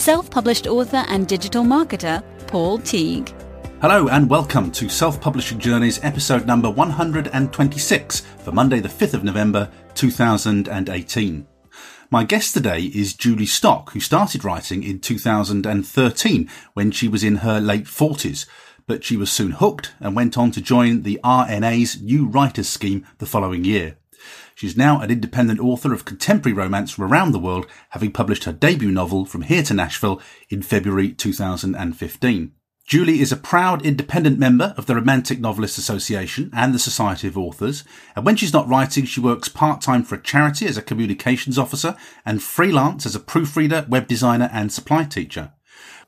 self-published author and digital marketer, Paul Teague. Hello and welcome to Self Publishing Journeys episode number 126 for Monday the 5th of November 2018. My guest today is Julie Stock, who started writing in 2013 when she was in her late 40s, but she was soon hooked and went on to join the RNA's New Writers Scheme the following year. She's now an independent author of contemporary romance from around the world, having published her debut novel From Here to Nashville in February 2015. Julie is a proud independent member of the Romantic Novelists Association and the Society of Authors, and when she's not writing, she works part-time for a charity as a communications officer and freelance as a proofreader, web designer and supply teacher.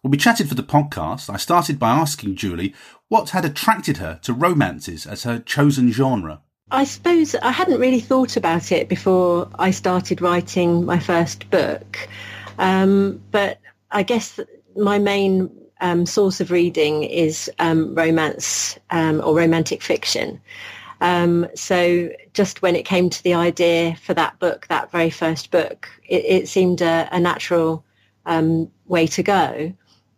When we chatted for the podcast, I started by asking Julie what had attracted her to romances as her chosen genre. I suppose I hadn't really thought about it before I started writing my first book, um, but I guess my main um, source of reading is um, romance um, or romantic fiction. Um, so just when it came to the idea for that book, that very first book, it, it seemed a, a natural um, way to go.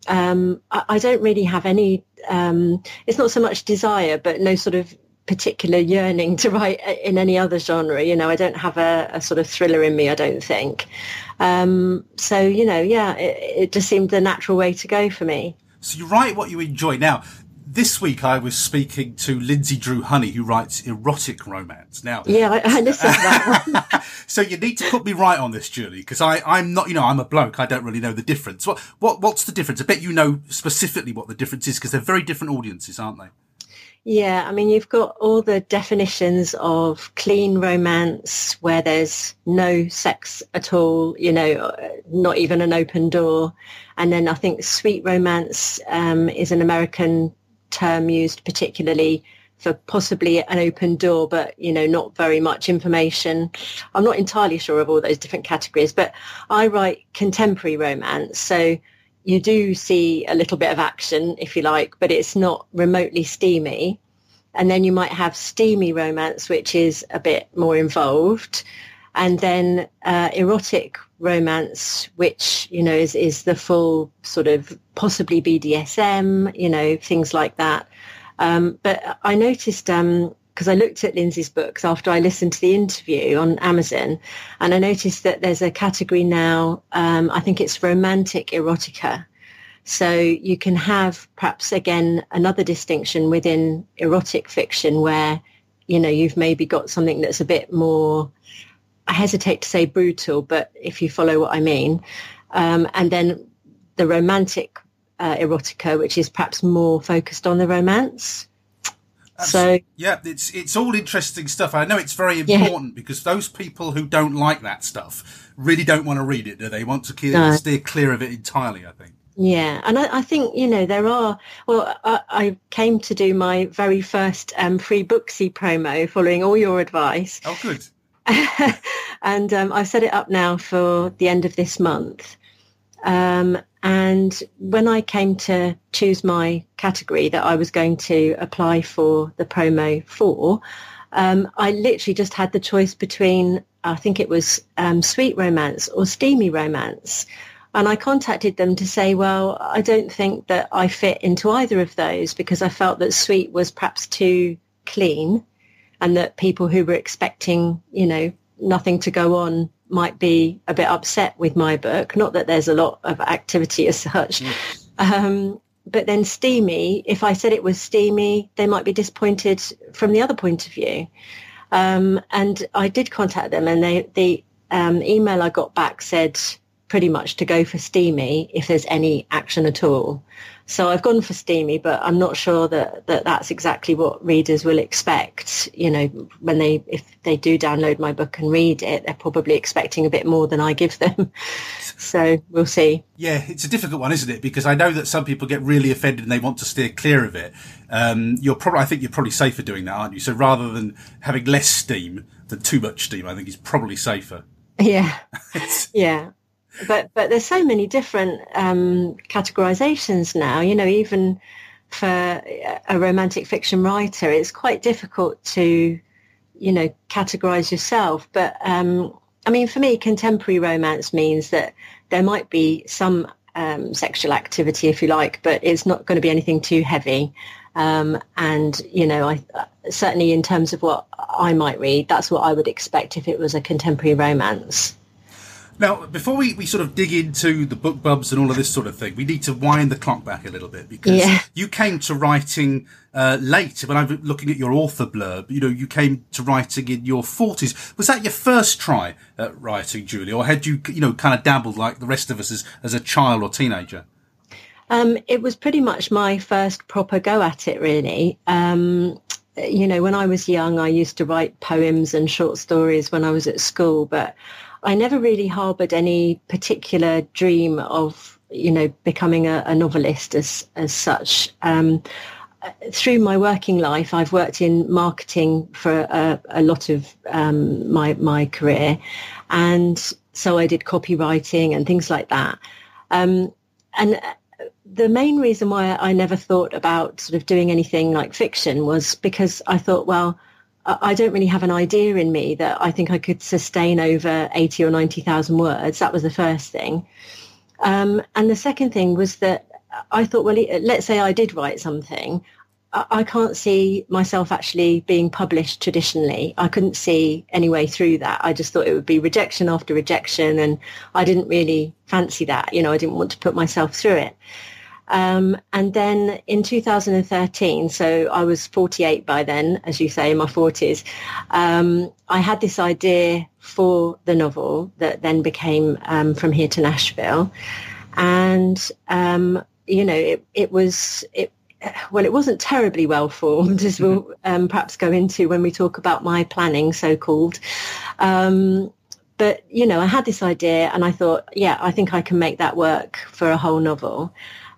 I, I, don't really have any, it's not so much desire, but no sort of particular yearning to write in any other genre. You know, I don't have a, a sort of thriller in me, I don't think. Um, so, you know, yeah, it, it, just seemed the natural way to go for me. So you write what you enjoy. Now, this week I was speaking to Lindsay Drew Honey, who writes erotic romance. Now, yeah, I, I listened to that one. so you need to put me right on this, Julie, because I I'm not, you know, I'm a bloke. I don't really know the difference. What what what's the difference? I bet you know specifically what the difference is because they're very different audiences, aren't they? Yeah, I mean, you've got all the definitions of clean romance where there's no sex at all, you know, not even an open door. And then I think sweet romance um, is an American term used particularly for possibly an open door, but, you know, not very much information. I'm not entirely sure of all those different categories, but I write contemporary romance. So you do see a little bit of action, if you like, but it's not remotely steamy. And then you might have steamy romance, which is a bit more involved. And then uh, erotic romance, which, you know, is, is the full sort of possibly BDSM, you know, things like that. Um, but I noticed, um, because I looked at Lindsay's books after I listened to the interview on Amazon, and I noticed that there's a category now. Um, I think it's romantic erotica. So you can have perhaps again another distinction within erotic fiction where you know you've maybe got something that's a bit more. I hesitate to say brutal, but if you follow what I mean, um, and then the romantic uh, erotica, which is perhaps more focused on the romance. So yeah, it's it's all interesting stuff. I know it's very important yeah. because those people who don't like that stuff really don't want to read it, do they? Want to no. steer clear of it entirely. I think. Yeah, and I, I, think you know there are. Well, I, I came to do my very first um, Freebooksy promo, following all your advice. Oh, good. and um, I've set it up now for the end of this month. Um, and when I came to choose my category that I was going to apply for the promo for, um, I literally just had the choice between, I think it was um, sweet romance or steamy romance. And I contacted them to say, well, I don't think that I fit into either of those because I felt that sweet was perhaps too clean and that people who were expecting, you know, nothing to go on might be a bit upset with my book. Not that there's a lot of activity as such. Mm. Um, but then steamy, if I said it was steamy, they might be disappointed from the other point of view. Um, and I did contact them and they, the um, email I got back said pretty much to go for steamy if there's any action at all. So I've gone for steamy, but I'm not sure that, that that's exactly what readers will expect. You know, when they if they do download my book and read it, they're probably expecting a bit more than I give them. so we'll see. Yeah, it's a difficult one, isn't it? Because I know that some people get really offended and they want to steer clear of it. Um, you're probably, I think you're probably safer doing that, aren't you? So rather than having less steam than too much steam, I think is probably safer. Yeah, yeah but but there's so many different um, categorizations now. You know, even for a romantic fiction writer, it's quite difficult to, you know, categorize yourself. But um, I mean, for me, contemporary romance means that there might be some um, sexual activity, if you like, but it's not going to be anything too heavy. Um, and you know, I certainly in terms of what I might read, that's what I would expect if it was a contemporary romance. Now, before we, we sort of dig into the BookBubs and all of this sort of thing, we need to wind the clock back a little bit because yeah. you came to writing uh, late. When I'm looking at your author blurb, you know, you came to writing in your 40s. Was that your first try at writing, Julie, or had you, you know, kind of dabbled like the rest of us as, as a child or teenager? Um, it was pretty much my first proper go at it, really. Um, you know, when I was young, I used to write poems and short stories when I was at school, but I never really harboured any particular dream of, you know, becoming a, a novelist as as such. Um, through my working life, I've worked in marketing for a, a lot of um, my my career, and so I did copywriting and things like that. Um, and the main reason why I never thought about sort of doing anything like fiction was because I thought, well, I don't really have an idea in me that I think I could sustain over 80 or 90,000 words. That was the first thing. Um, and the second thing was that I thought, well, let's say I did write something. I can't see myself actually being published traditionally. I couldn't see any way through that. I just thought it would be rejection after rejection and I didn't really fancy that. You know, I didn't want to put myself through it. Um, and then in 2013, so I was 48 by then, as you say, in my 40s, um, I had this idea for the novel that then became um, From Here to Nashville. And, um, you know, it, it was, it, well, it wasn't terribly well formed, as we'll mm-hmm. um, perhaps go into when we talk about my planning, so-called. Um, but, you know, I had this idea and I thought, yeah, I think I can make that work for a whole novel.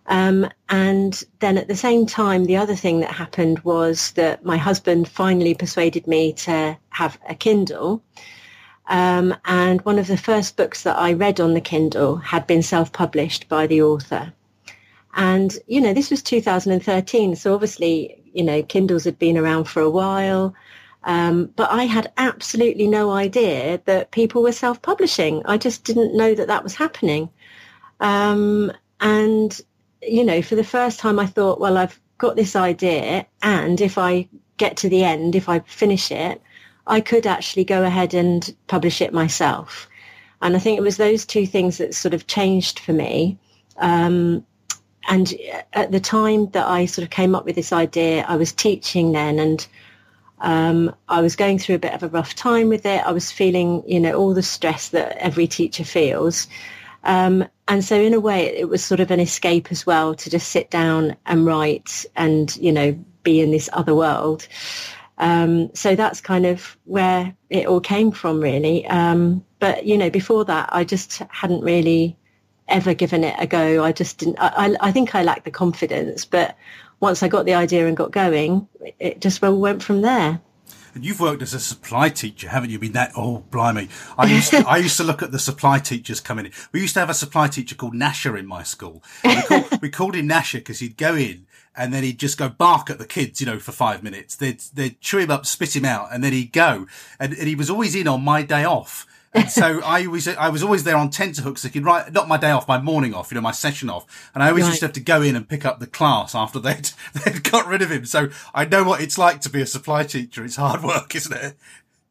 Um, and then at the same time, the other thing that happened was that my husband finally persuaded me to have a Kindle. Um, and one of the first books that I read on the Kindle had been self-published by the author. And, you know, this was 2013. So obviously, you know, Kindles had been around for a while. Um, but I had absolutely no idea that people were self-publishing. I just didn't know that that was happening. Um, and you know, for the first time I thought, well, I've got this idea and if I get to the end, if I finish it, I could actually go ahead and publish it myself. And I think it was those two things that sort of changed for me. Um, and at the time that I sort of came up with this idea, I was teaching then and um, I was going through a bit of a rough time with it. I was feeling, you know, all the stress that every teacher feels. Um, and so in a way, it was sort of an escape as well to just sit down and write and, you know, be in this other world. Um, so that's kind of where it all came from, really. Um, but, you know, before that, I just hadn't really ever given it a go. I just didn't, I, I think I lacked the confidence, but once I got the idea and got going, it just went from there. And you've worked as a supply teacher, haven't you? Been that, oh, blimey. I used to, I used to look at the supply teachers coming in. We used to have a supply teacher called Nasher in my school. We, call, we called him Nasher because he'd go in and then he'd just go bark at the kids, you know, for five minutes. They'd, they'd chew him up, spit him out, and then he'd go. And, and he was always in on my day off. And so I was I was always there on tenterhooks. I could write not my day off, my morning off, you know, my session off. And I always right. used to have to go in and pick up the class after they'd they'd got rid of him. So I know what it's like to be a supply teacher. It's hard work, isn't it?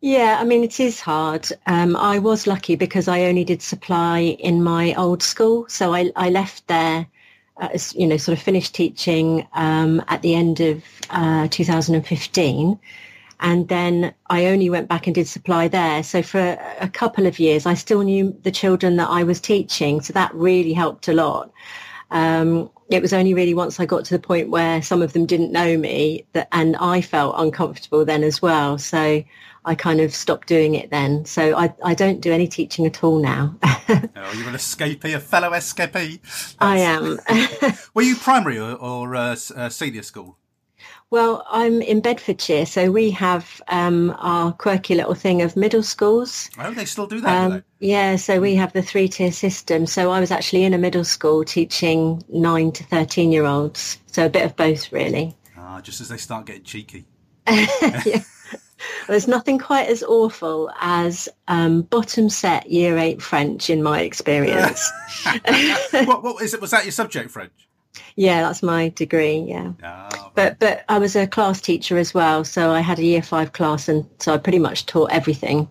Yeah, I mean it is hard. Um, I was lucky because I only did supply in my old school, so I I left there. Uh, you know, sort of finished teaching um, at the end of uh, 2015, And then I only went back and did supply there. So for a couple of years, I still knew the children that I was teaching. So that really helped a lot. Um, it was only really once I got to the point where some of them didn't know me that, and I felt uncomfortable then as well. So I kind of stopped doing it then. So I, I don't do any teaching at all now. oh, you're an escapee, a fellow escapee. That's... I am. Were you primary or, or uh, uh, senior school? Well, I'm in Bedfordshire, so we have um, our quirky little thing of middle schools. Oh, they still do that, um, do Yeah, so we have the three-tier system. So I was actually in a middle school teaching 9 to 13-year-olds. So a bit of both, really. Ah, just as they start getting cheeky. yeah. There's nothing quite as awful as um, bottom set year eight French in my experience. what, what is it? Was that your subject, French? Yeah, that's my degree. Yeah, oh, but but I was a class teacher as well, so I had a year five class, and so I pretty much taught everything.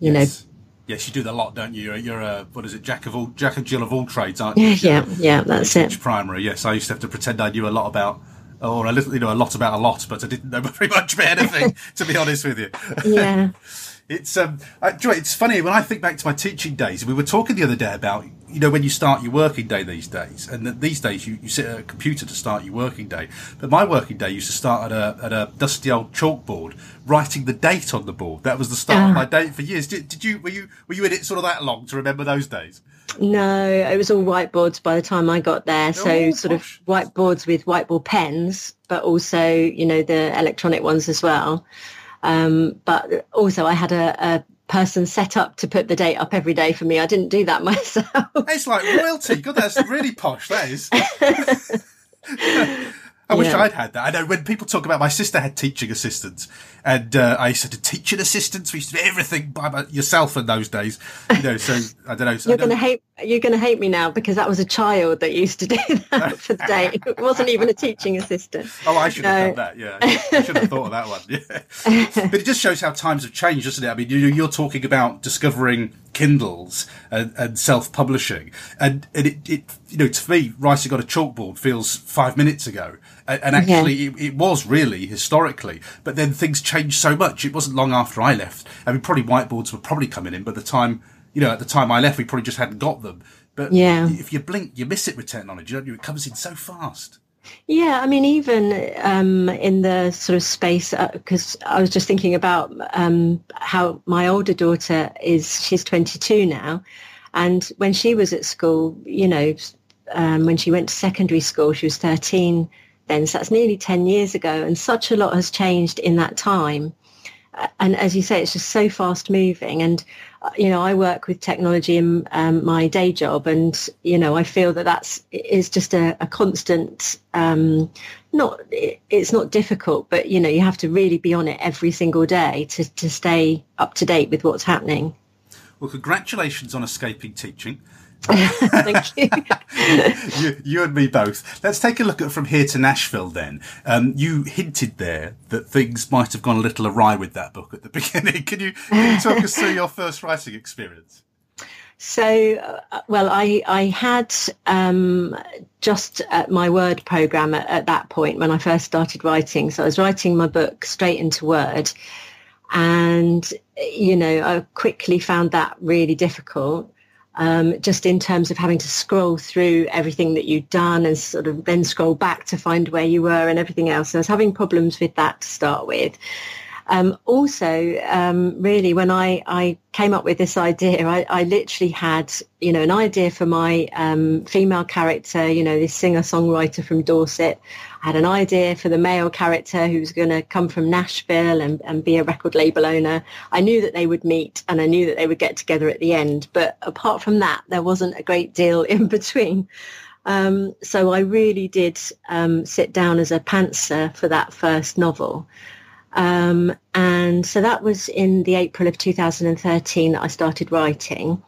You yes. know. Yes, you do that a lot, don't you? You're, you're a what is it, jack of all, jack of Jill of all trades, aren't you? Yeah, yeah, that's it. Primary, yes. I used to have to pretend I knew a lot about or a little, you know, a lot about a lot, but I didn't know very much about anything, to be honest with you. Yeah. it's um, I, it's funny when I think back to my teaching days. We were talking the other day about you know when you start your working day these days, and these days you, you sit at a computer to start your working day. But my working day used to start at a at a dusty old chalkboard, writing the date on the board. That was the start of ah. my day for years. Did, did you were you were you in it sort of that long to remember those days? No, it was all whiteboards by the time I got there. So oh, sort gosh. of whiteboards with whiteboard pens, but also, you know, the electronic ones as well. Um, but also I had a, a, person set up to put the date up every day for me. I didn't do that myself. It's like royalty. God, that's really posh, that is. I wish yeah. I'd had that. I know when people talk about my sister had teaching assistants, and uh, I used to do teaching assistants. We used to do everything by yourself in those days. You know, so I don't know. So you're going to hate. You're going to hate me now because that was a child that used to do that for the day. It wasn't even a teaching assistant. Oh, I should have done that. Yeah, I should have thought of that one. Yeah, but it just shows how times have changed, doesn't it? I mean, you're talking about discovering Kindles and, and self-publishing, and, and it, it, you know, to me, writing on a chalkboard feels five minutes ago, and, and actually, yeah. it, it, was really historically. But then things changed so much. It wasn't long after I left. I mean, probably whiteboards were probably coming in, but the time, you know, at the time I left, we probably just hadn't got them. But yeah. if you blink, you miss it with technology, don't you? It comes in so fast. Yeah, I mean, even um, in the sort of space, because uh, I was just thinking about um, how my older daughter is, she's 22 now. And when she was at school, you know, um, when she went to secondary school, she was 13 then. So that's nearly 10 years ago. And such a lot has changed in that time. And as you say, it's just so fast moving. And you know, I work with technology in um, my day job, and you know, I feel that that's is just a, a constant. Um, not it's not difficult, but you know, you have to really be on it every single day to to stay up to date with what's happening. Well, congratulations on escaping teaching. Thank you. you. you. and me both. Let's take a look at from here to Nashville then. Um, you hinted there that things might have gone a little awry with that book at the beginning. Can you, can you talk us through your first writing experience? So, uh, well, I I had um, just at my Word program at, at, that point when I first started writing. So I was writing my book straight into Word, and you know I quickly found that really difficult um, just in terms of having to scroll through everything that you'd done and sort of then scroll back to find where you were and everything else. So I was having problems with that to start with. Um, also, um, really, when I, I came up with this idea, I, I literally had, you know, an idea for my um, female character, you know, this singer-songwriter from Dorset. I had an idea for the male character who's going to come from Nashville and, and be a record label owner. I knew that they would meet and I knew that they would get together at the end. But apart from that, there wasn't a great deal in between. Um, so I really did um, sit down as a pantser for that first novel. Um, and so that was in the April of 2013 that I started writing.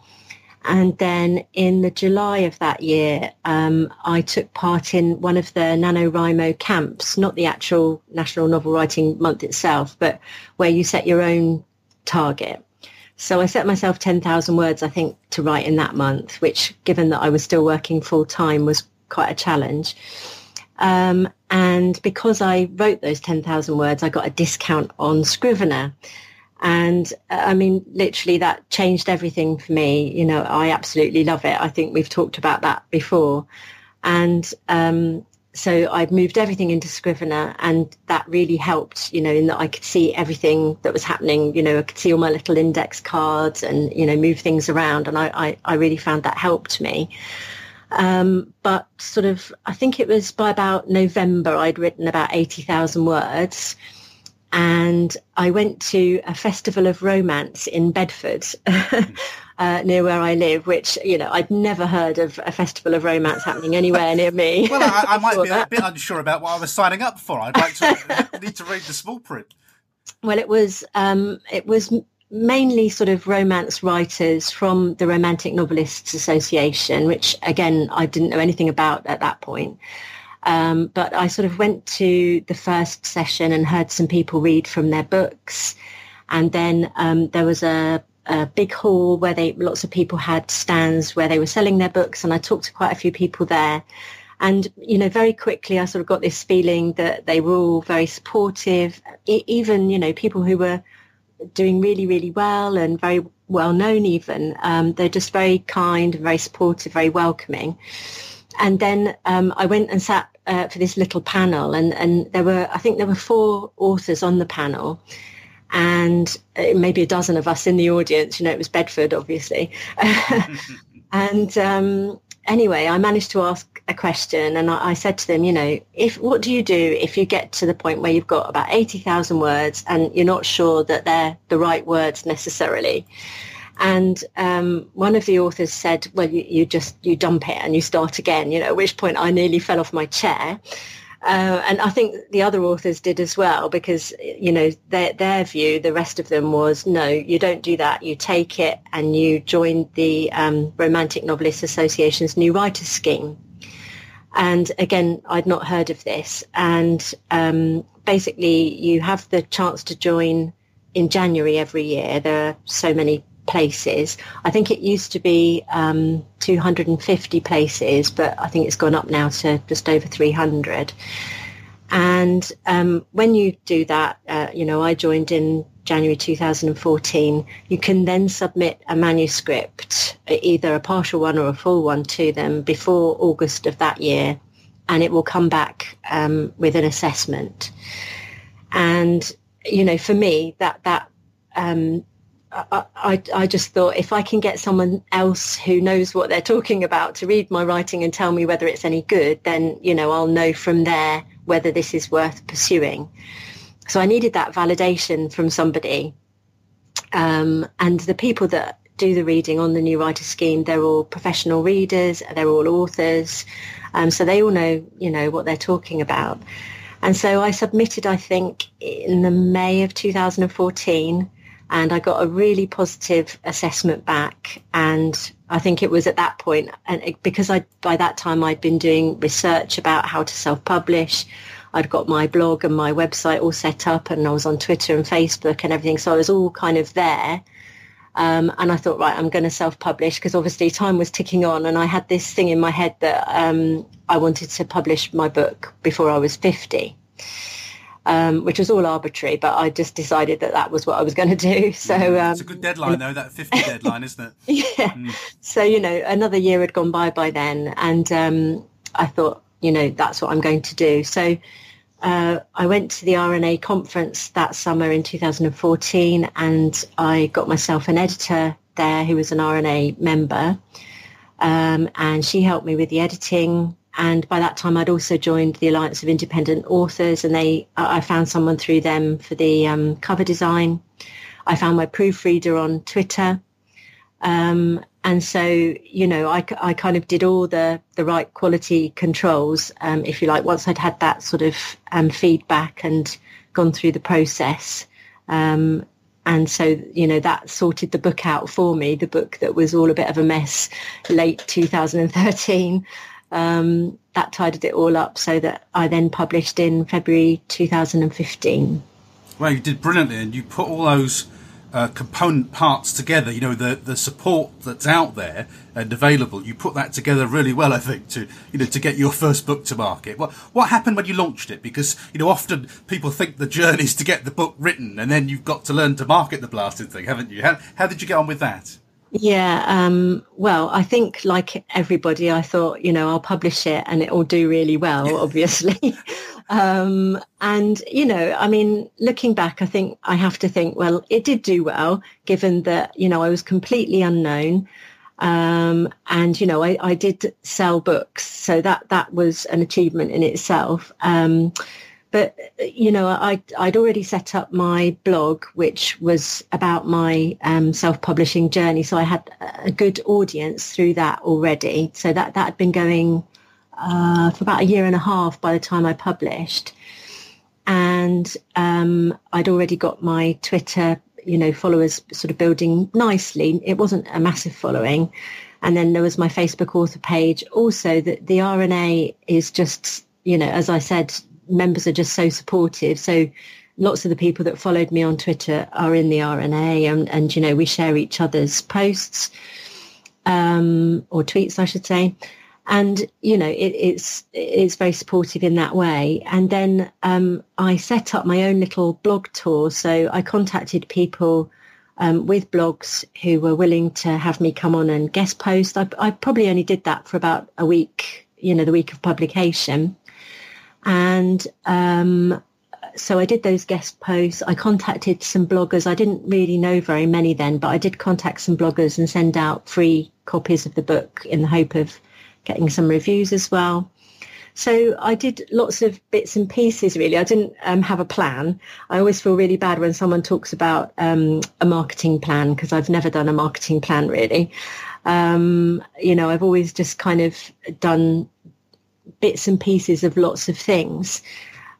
And then in the July of that year, um, I took part in one of the NaNoWriMo camps, not the actual National Novel Writing Month itself, but where you set your own target. So I set myself 10,000 words, I think, to write in that month, which given that I was still working full time was quite a challenge. Um, and because I wrote those 10,000 words, I got a discount on Scrivener. And uh, I mean, literally that changed everything for me. You know, I absolutely love it. I think we've talked about that before. And um, so I'd moved everything into Scrivener and that really helped, you know, in that I could see everything that was happening. You know, I could see all my little index cards and, you know, move things around. And I, I, I really found that helped me. Um, but sort of, I think it was by about November, I'd written about 80,000 words and I went to a festival of romance in Bedford, uh, near where I live, which you know I'd never heard of a festival of romance happening anywhere near me. well, I, I might be that. a bit unsure about what I was signing up for. I'd like to need to read the small print. Well, it was um, it was mainly sort of romance writers from the Romantic Novelists Association, which again I didn't know anything about at that point. Um, but I sort of went to the first session and heard some people read from their books. And then um, there was a, a, big hall where they lots of people had stands where they were selling their books. And I talked to quite a few people there. And, you know, very quickly I sort of got this feeling that they were all very supportive, e- even, you know, people who were doing really, really well and very well known even. Um, they're just very kind, very supportive, very welcoming. And then um, I went and sat uh, for this little panel, and, and there were, I think there were four authors on the panel, and uh, maybe a dozen of us in the audience. You know, it was Bedford, obviously. and um, anyway, I managed to ask a question, and I, I, said to them, you know, if what do you do if you get to the point where you've got about eighty thousand words and you're not sure that they're the right words necessarily? And um, one of the authors said, well, you, you, just, you dump it and you start again, you know, at which point I nearly fell off my chair. Uh, and I think the other authors did as well because, you know, their, their view, the rest of them was, no, you don't do that. You take it and you join the um, Romantic Novelists Association's New Writers Scheme. And again, I'd not heard of this. And um, basically, you have the chance to join in January every year. There are so many places. I think it used to be um, 250 places, but I think it's gone up now to just over 300. And um, when you do that, uh, you know, I joined in January 2014. You can then submit a manuscript, either a partial one or a full one to them before August of that year, and it will come back um, with an assessment. And you know, for me, that that um, I, I, just thought if I can get someone else who knows what they're talking about to read my writing and tell me whether it's any good, then, you know, I'll know from there whether this is worth pursuing. So I needed that validation from somebody. Um, and the people that do the reading on the New Writer Scheme, they're all professional readers, they're all authors. Um, so they all know, you know, what they're talking about. And so I submitted, I think, in the May of 2014 and I got a really positive assessment back. And I think it was at that point, and it, because I by that time I'd been doing research about how to self-publish. I'd got my blog and my website all set up, and I was on Twitter and Facebook and everything. So I was all kind of there. Um, and I thought, right, I'm going to self-publish because obviously time was ticking on, and I had this thing in my head that um, I wanted to publish my book before I was 50 um, which was all arbitrary, but I just decided that that was what I was going to do. So um, it's a good deadline, though. That fifty deadline, isn't it? yeah. Mm. So you know, another year had gone by by then, and um, I thought, you know, that's what I'm going to do. So. Uh, I went to the RNA conference that summer in 2014 and I got myself an editor there who was an RNA member. Um, and she helped me with the editing. And by that time, I'd also joined the Alliance of Independent Authors, and they I found someone through them for the um, cover design. I found my proofreader on Twitter. Um, and so, you know, I, I kind of did all the, the right quality controls, um, if you like, once I'd had that sort of um, feedback and gone through the process. Um, and so, you know, that sorted the book out for me, the book that was all a bit of a mess late 2013 um, that tidied it all up so that I then published in February 2015. Well, you did brilliantly, and you put all those uh, component parts together, you know, the, the support that's out there and available, you put that together really well, I think, to, you know, to get your first book to market. What, what happened when you launched it? Because, you know, often people think the journey is to get the book written and then you've got to learn to market the blasted thing, haven't you? How, how did you get on with that? Yeah, um, well, I think like everybody, I thought, you know, I'll publish it and it will do really well, obviously. um, and, you know, I mean, looking back, I think I have to think, well, it did do well, given that, you know, I was completely unknown. Um, and, you know, I, I did sell books. So that, that was an achievement in itself. But you know, I I'd already set up my blog, which was about my um, self-publishing journey. So I had a good audience through that already. So that that had been going uh, for about a year and a half by the time I published, and um, I'd already got my Twitter, you know, followers sort of building nicely. It wasn't a massive following. And then there was my Facebook author page. Also, that the RNA is just, you know, as I said, members are just so supportive. So lots of the people that followed me on Twitter are in the RNA and, and you know, we share each other's posts um, or tweets, I should say. And, you know, it, it's, it's very supportive in that way. And then um, I set up my own little blog tour. So I contacted people um, with blogs who were willing to have me come on and guest post. I, I probably only did that for about a week, you know, the week of publication. And um, so I did those guest posts. I contacted some bloggers. I didn't really know very many then, but I did contact some bloggers and send out free copies of the book in the hope of getting some reviews as well. So I did lots of bits and pieces really. I didn't um, have a plan. I always feel really bad when someone talks about um, a marketing plan because I've never done a marketing plan really. Um, you know, I've always just kind of done bits and pieces of lots of things.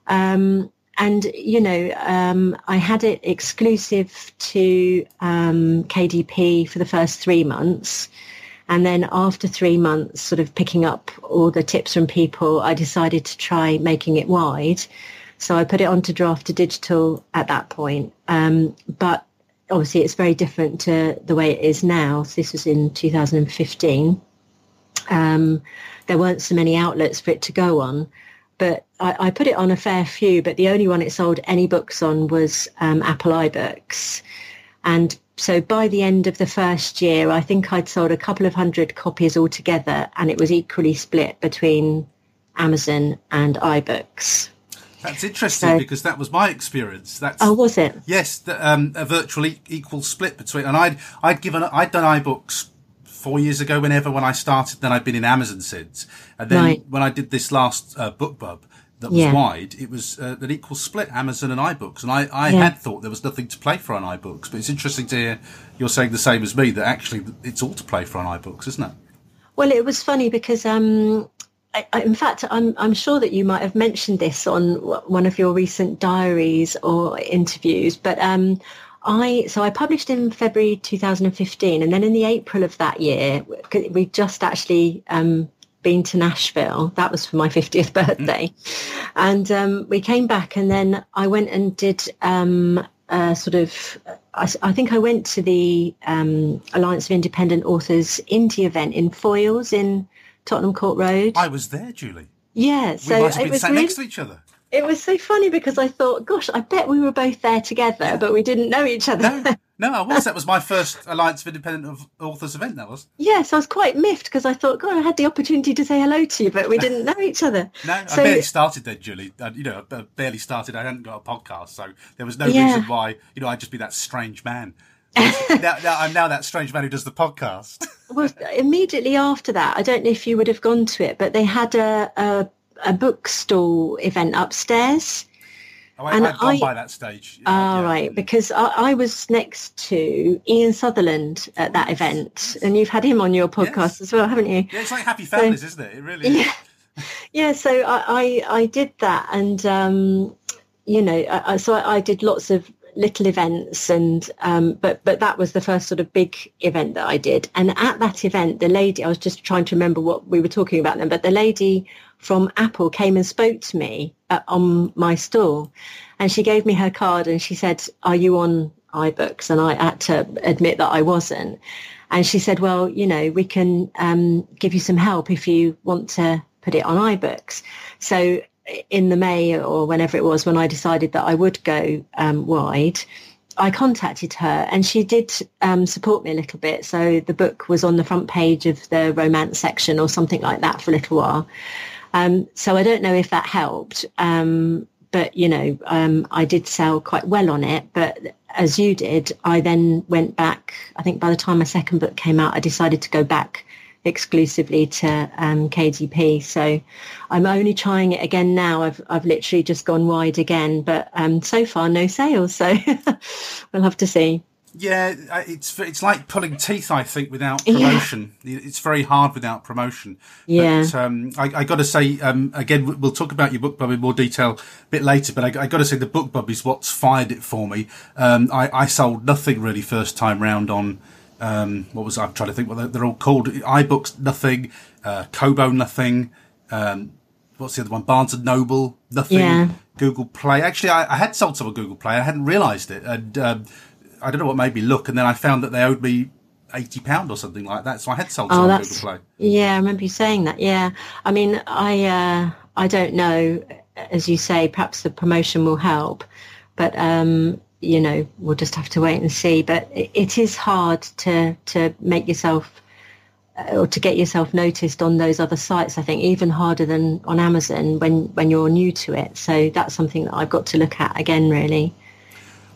Um, and, you know, um, I had it exclusive to um, KDP for the first three months. And then after three months, sort of picking up all the tips from people, I decided to try making it wide. So I put it onto Draft2Digital at that point. Um, but obviously it's very different to the way it is now. So this was in 2015. Um, there weren't so many outlets for it to go on. But I, I, put it on a fair few, but the only one it sold any books on was um, Apple iBooks. And so by the end of the first year, I think I'd sold a couple of hundred copies altogether, and it was equally split between Amazon and iBooks. That's interesting so, because that was my experience. That's oh, was it? Yes, the, um, a virtually equal split between, and I'd I'd given I'd done iBooks four years ago, whenever when I started. Then I've been in Amazon since, and then right. when I did this last uh, BookBub that was yeah. wide, it was uh, an equal split Amazon and iBooks, and I, I yeah. had thought there was nothing to play for on iBooks, but it's interesting to hear you're saying the same as me that actually it's all to play for on iBooks, isn't it? Well, it was funny because um, I, I, in fact, I'm, I'm sure that you might have mentioned this on one of your recent diaries or interviews, but um, I so I published in February 2015, and then in the April of that year, we just actually um, been to Nashville. That was for my 50th birthday, and um, we came back, and then I went and did um, sort of. I, I, think I went to the um, Alliance of Independent Authors indie event in Foyles in Tottenham Court Road. I was there, Julie. Yeah, so we must have been sat really, next to each other it was so funny because I thought, gosh, I bet we were both there together, yeah. but we didn't know each other. No, no, I was. That was my first Alliance of Independent Authors event. That was. Yes, I was quite miffed because I thought, God, I had the opportunity to say hello to you, but we didn't know each other. no, so, I barely started then, Julie. I, you know, I barely started. I hadn't got a podcast, so there was no yeah. reason why you know I'd just be that strange man. now, now, I'm now that strange man who does the podcast. well, immediately after that, I don't know if you would have gone to it, but they had a, a a bookstall event upstairs. Oh, I, and I'd gone I, by that stage. Yeah, yeah. right, because I, I, was next to Ian Sutherland at that event, and you've had him on your podcast yes. as well, haven't you? Yeah, it's like Happy Families, so, isn't it? It really is. Yeah, yeah so I, I, I did that, and um, you know, I, so I, did lots of little events and um, but but that was the first sort of big event that I did and at that event the lady I was just trying to remember what we were talking about then but the lady from Apple came and spoke to me uh, on my store and she gave me her card and she said, are you on iBooks, and I had to admit that I wasn't. And she said, well, you know, we can um, give you some help if you want to put it on iBooks. So in the May or whenever it was when I decided that I would go um, wide, I contacted her and she did um, support me a little bit. So the book was on the front page of the romance section or something like that for a little while. Um, so I don't know if that helped. Um, but, you know, um, I did sell quite well on it. But as you did, I then went back. I think by the time my second book came out, I decided to go back exclusively to um, KDP. So I'm only trying it again now. I've I've literally just gone wide again, but um, so far no sales. So we'll have to see. Yeah, it's it's like pulling teeth, I think, without promotion. Yeah. It's very hard without promotion. Yeah. But, um, I, I got to say, um, again, we'll talk about your BookBub in more detail a bit later, but I, I got to say the BookBub is what's fired it for me. Um, I, I sold nothing really first time round on um, what was I'm trying to think what they're, they're all called. iBooks nothing, uh, Kobo nothing. Um, what's the other one? Barnes and Noble nothing. Yeah. Google Play. Actually, I, I, had sold some on Google Play. I hadn't realised it, and um, I don't know what made me look. And then I found that they owed me eighty pound or something like that. So I had sold oh, some Google Play. Yeah, I remember you saying that. Yeah, I mean, I uh, I don't know. As you say, perhaps the promotion will help, but um, you know, we'll just have to wait and see. But it is hard to to make yourself uh, or to get yourself noticed on those other sites. I think even harder than on Amazon when when you're new to it. So that's something that I've got to look at again. Really.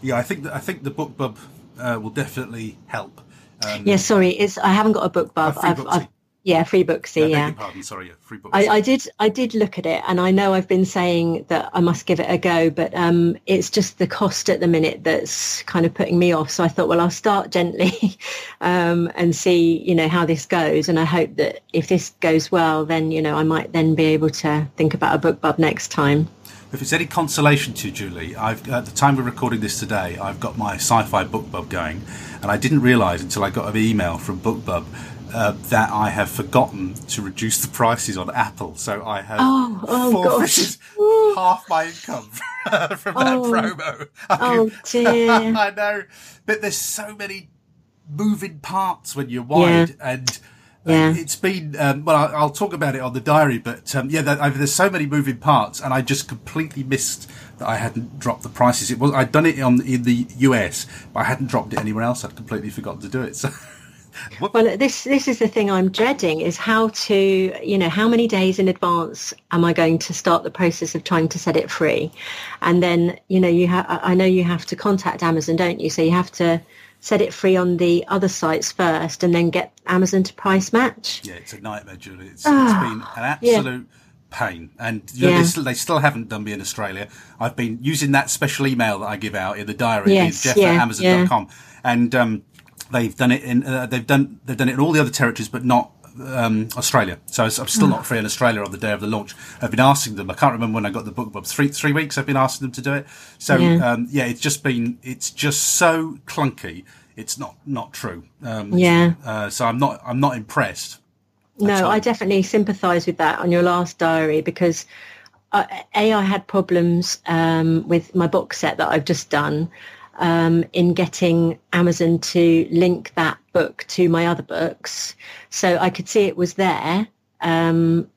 Yeah, I think that, I think the BookBub uh, will definitely help. Um, yeah, sorry, it's I haven't got a BookBub. I've, I've, yeah, Freebooksy. Yeah. Pardon, sorry, yeah, Freebooksy. I, I, did. I did look at it, and I know I've been saying that I must give it a go, but um, it's just the cost at the minute that's kind of putting me off. So I thought, well, I'll start gently um, and see, you know, how this goes. And I hope that if this goes well, then you know, I might then be able to think about a book BookBub next time. If it's any consolation to you, Julie, I've, at the time we're recording this today, I've got my sci-fi BookBub going, and I didn't realise until I got an email from BookBub uh, that I have forgotten to reduce the prices on Apple. So I have oh, oh forfeited half my income from that oh, promo. oh dear! I know, but there's so many moving parts when you're wide, yeah. and yeah. it's been um, well. I'll, talk about it on the diary, but um, yeah, there's so many moving parts, and I just completely missed that I hadn't dropped the prices. It was I'd done it on in the US, but I hadn't dropped it anywhere else. I'd completely forgotten to do it. So. Well, this this is the thing I'm dreading is how to, you know, how many days in advance am I going to start the process of trying to set it free, and then, you know, you have. I know you have to contact Amazon, don't you? So you have to set it free on the other sites first, and then get Amazon to price match. Yeah, it's a nightmare, Julie. It's, oh, it's been an absolute. Yeah pain. And you know, yeah. they, still, they, still, haven't done me in Australia. I've been using that special email that I give out in the diary, yes, jeff yeah, at amazon.com. And um, They've done it in uh, they've done they've done it in all the other territories, but not um, Australia. So I'm still not free in Australia on the day of the launch. I've been asking them. I can't remember when I got the book, but three three weeks I've been asking them to do it. So yeah, um, yeah it's just been it's just so clunky. It's not not true. Um, yeah. Uh, so I'm not I'm not impressed. No, I definitely sympathise with that on your last diary because. Uh, a, I had problems um, with my box set that I've just done, um, in getting Amazon to link that book to my other books. So I could see it was there, um,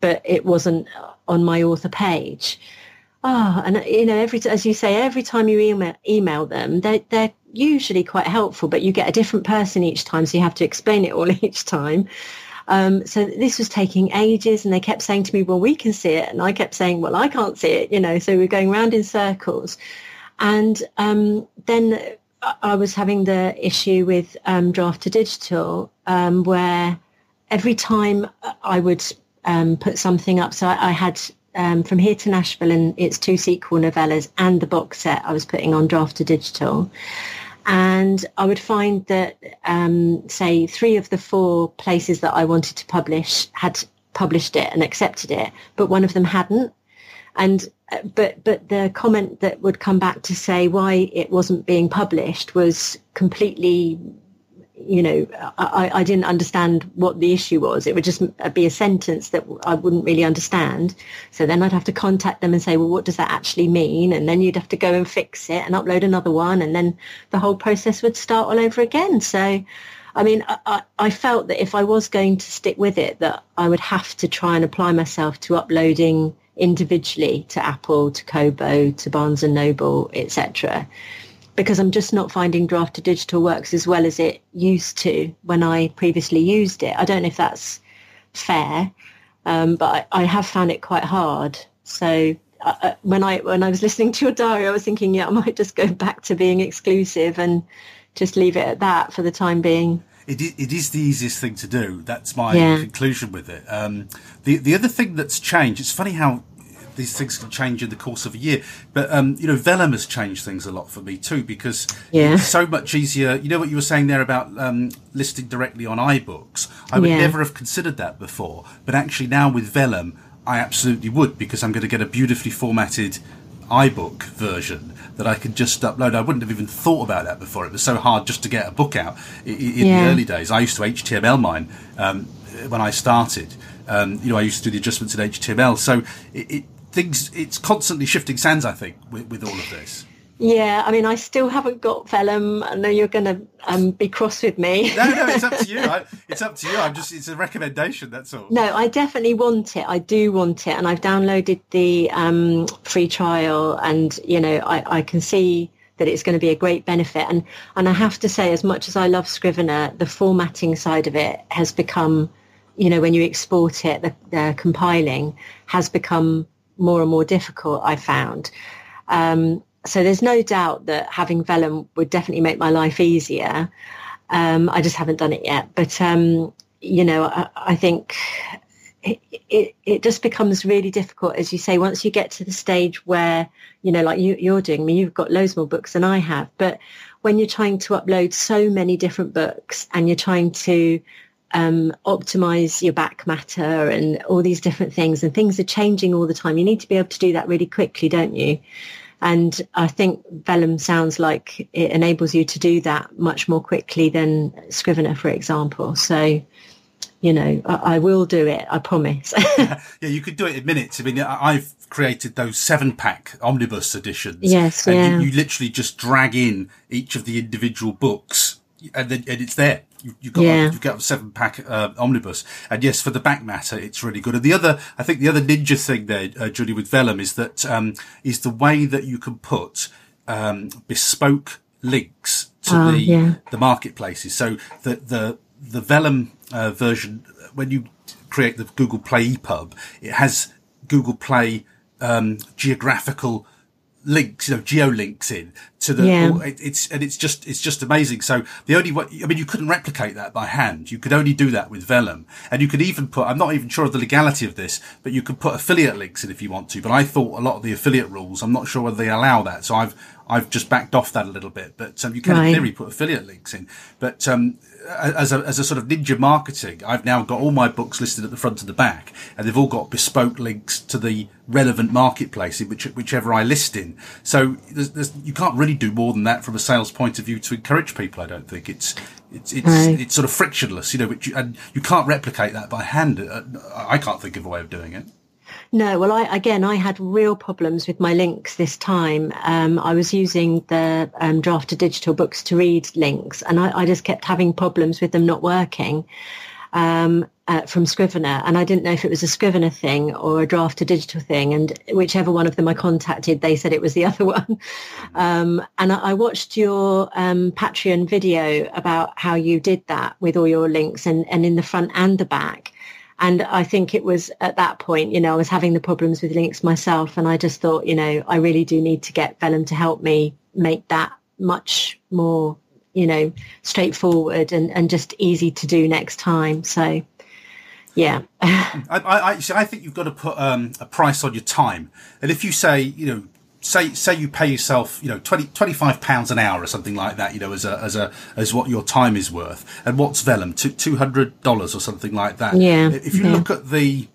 but it wasn't on my author page. Oh, and you know, every as you say, every time you email, email them, they're, they're usually quite helpful, but you get a different person each time, so you have to explain it all each time. Um, so this was taking ages, and they kept saying to me, "Well, we can see it," and I kept saying, "Well, I can't see it," you know. So we're going round in circles. And um, then I was having the issue with um, Draft2Digital, um, where every time I would um, put something up, so I, I had um, From Here to Nashville and its two sequel novellas and the box set I was putting on Draft2Digital. And I would find that, um, say, three of the four places that I wanted to publish had published it and accepted it, but one of them hadn't. And uh, but but the comment that would come back to say why it wasn't being published was completely you know, I, I didn't understand what the issue was. It would just be a sentence that I wouldn't really understand. So then I'd have to contact them and say, well, what does that actually mean? And then you'd have to go and fix it and upload another one. And then the whole process would start all over again. So, I mean, I, I felt that if I was going to stick with it, that I would have to try and apply myself to uploading individually to Apple, to Kobo, to Barnes and Noble, etc because I'm just not finding Draft2Digital works as well as it used to when I previously used it. I don't know if that's fair, um, but I, I, have found it quite hard. So uh, uh, when I when I was listening to your diary, I was thinking, yeah, I might just go back to being exclusive and just leave it at that for the time being. It is, it is the easiest thing to do. That's my yeah. conclusion with it. Um, the the other thing that's changed. It's funny how these things can change in the course of a year. But um, you know, Vellum has changed things a lot for me too because yeah. it's so much easier. You know what you were saying there about um, listing directly on iBooks. I would yeah. never have considered that before, but actually now with Vellum, I absolutely would because I'm going to get a beautifully formatted iBook version that I can just upload. I wouldn't have even thought about that before. It was so hard just to get a book out in, in yeah. the early days. I used to HTML mine um, when I started. Um, you know, I used to do the adjustments in HTML. So it, it, things it's constantly shifting sands. I think with, with all of this. Yeah, I mean, I still haven't got Vellum. I know you're going to um, be cross with me. no, no, it's up to you. I, it's up to you. I'm just, it's a recommendation. That's all. No, I definitely want it. I do want it. And I've downloaded the um, free trial and, you know, I, I can see that it's going to be a great benefit. And, and I have to say, as much as I love Scrivener, the formatting side of it has become, you know, when you export it, the, the compiling has become more and more difficult, I found. Um, so there's no doubt that having vellum would definitely make my life easier. Um, I just haven't done it yet. But, um, you know, I, I think it, it, it, just becomes really difficult, as you say, once you get to the stage where, you know, like you, you're doing, I mean, you've got loads more books than I have, but when you're trying to upload so many different books and you're trying to um, optimize your back matter and all these different things and things are changing all the time. You need to be able to do that really quickly, don't you? And I think Vellum sounds like it enables you to do that much more quickly than Scrivener, for example. So, you know, I, I will do it. I promise. yeah, you could do it in minutes. I mean, I've created those seven pack omnibus editions. Yes, and yeah. you, you literally just drag in each of the individual books and then and it's there you, got yeah. you've got a seven pack uh, omnibus, and yes, for the back matter, it's really good. And the other, I think, the other ninja thing there, uh, Julie, with Vellum is that um, is the way that you can put um, bespoke links to oh, the yeah. the marketplaces. So the the the Vellum uh, version, when you create the Google Play EPUB, it has Google Play um, geographical links, you know, geo links in to the, yeah. it, it's, and it's just, it's just amazing. So the only way, I mean, you couldn't replicate that by hand. You could only do that with Vellum. And you could even put, I'm not even sure of the legality of this, but you could put affiliate links in if you want to. But I thought a lot of the affiliate rules, I'm not sure whether they allow that. So I've, I've just backed off that a little bit, but um, you can right. in theory put affiliate links in. But um, as a as a sort of ninja marketing, I've now got all my books listed at the front and the back, and they've all got bespoke links to the relevant marketplace in which whichever I list in. So there's, there's, you can't really do more than that from a sales point of view to encourage people. I don't think it's it's it's right. it's sort of frictionless, you know. Which you, and you can't replicate that by hand. Uh, I can't think of a way of doing it. No, well, I, again, I had real problems with my links this time. Um, I was using the um, Draft2Digital books to read links, and I, I just kept having problems with them not working um, uh, from Scrivener. And I didn't know if it was a Scrivener thing or a Draft2Digital thing. And whichever one of them I contacted, they said it was the other one. Um, and I, I, watched your um, Patreon video about how you did that with all your links and, and in the front and the back. And I think it was at that point, you know, I was having the problems with links myself. And I just thought, you know, I really do need to get Vellum to help me make that much more, you know, straightforward and, and just easy to do next time. So, yeah. I, I, I think you've got to put um, a price on your time. And if you say, you know, say say you pay yourself you know 20 25 pounds an hour or something like that you know as a as a as what your time is worth and what's vellum two hundred dollars or something like that yeah if you yeah. look at the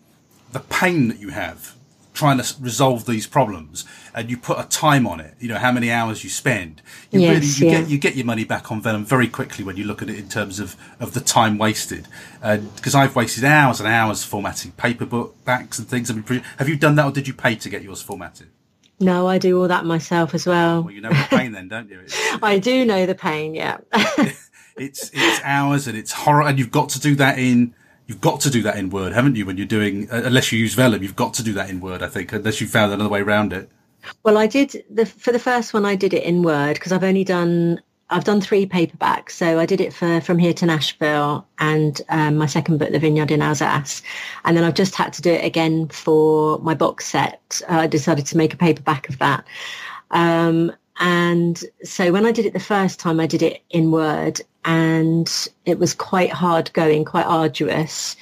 the pain that you have trying to resolve these problems and you put a time on it, you know, how many hours you spend, you yes, really, you yeah. get, you get your money back on Vellum very quickly when you look at it in terms of, of the time wasted. Because uh, I've wasted hours and hours formatting paper book backs and things. I mean, have you done that or did you pay to get yours formatted? No, I do all that myself as well. Well, you know the pain then, don't you? I do know the pain, yeah. it's, it's hours and it's horror and you've got to do that in, You've got to do that in Word, haven't you? When you're doing, uh, unless you use Vellum, you've got to do that in Word. I think, unless you found another way around it. Well, I did the for the first one. I did it in Word because I've only done I've done three paperbacks. So I did it for From Here to Nashville and um, my second book, The Vineyard in Alsace. And then I've just had to do it again for my box set. Uh, I decided to make a paperback of that. Um, and so when I did it the first time, I did it in Word and it was quite hard going, quite arduous.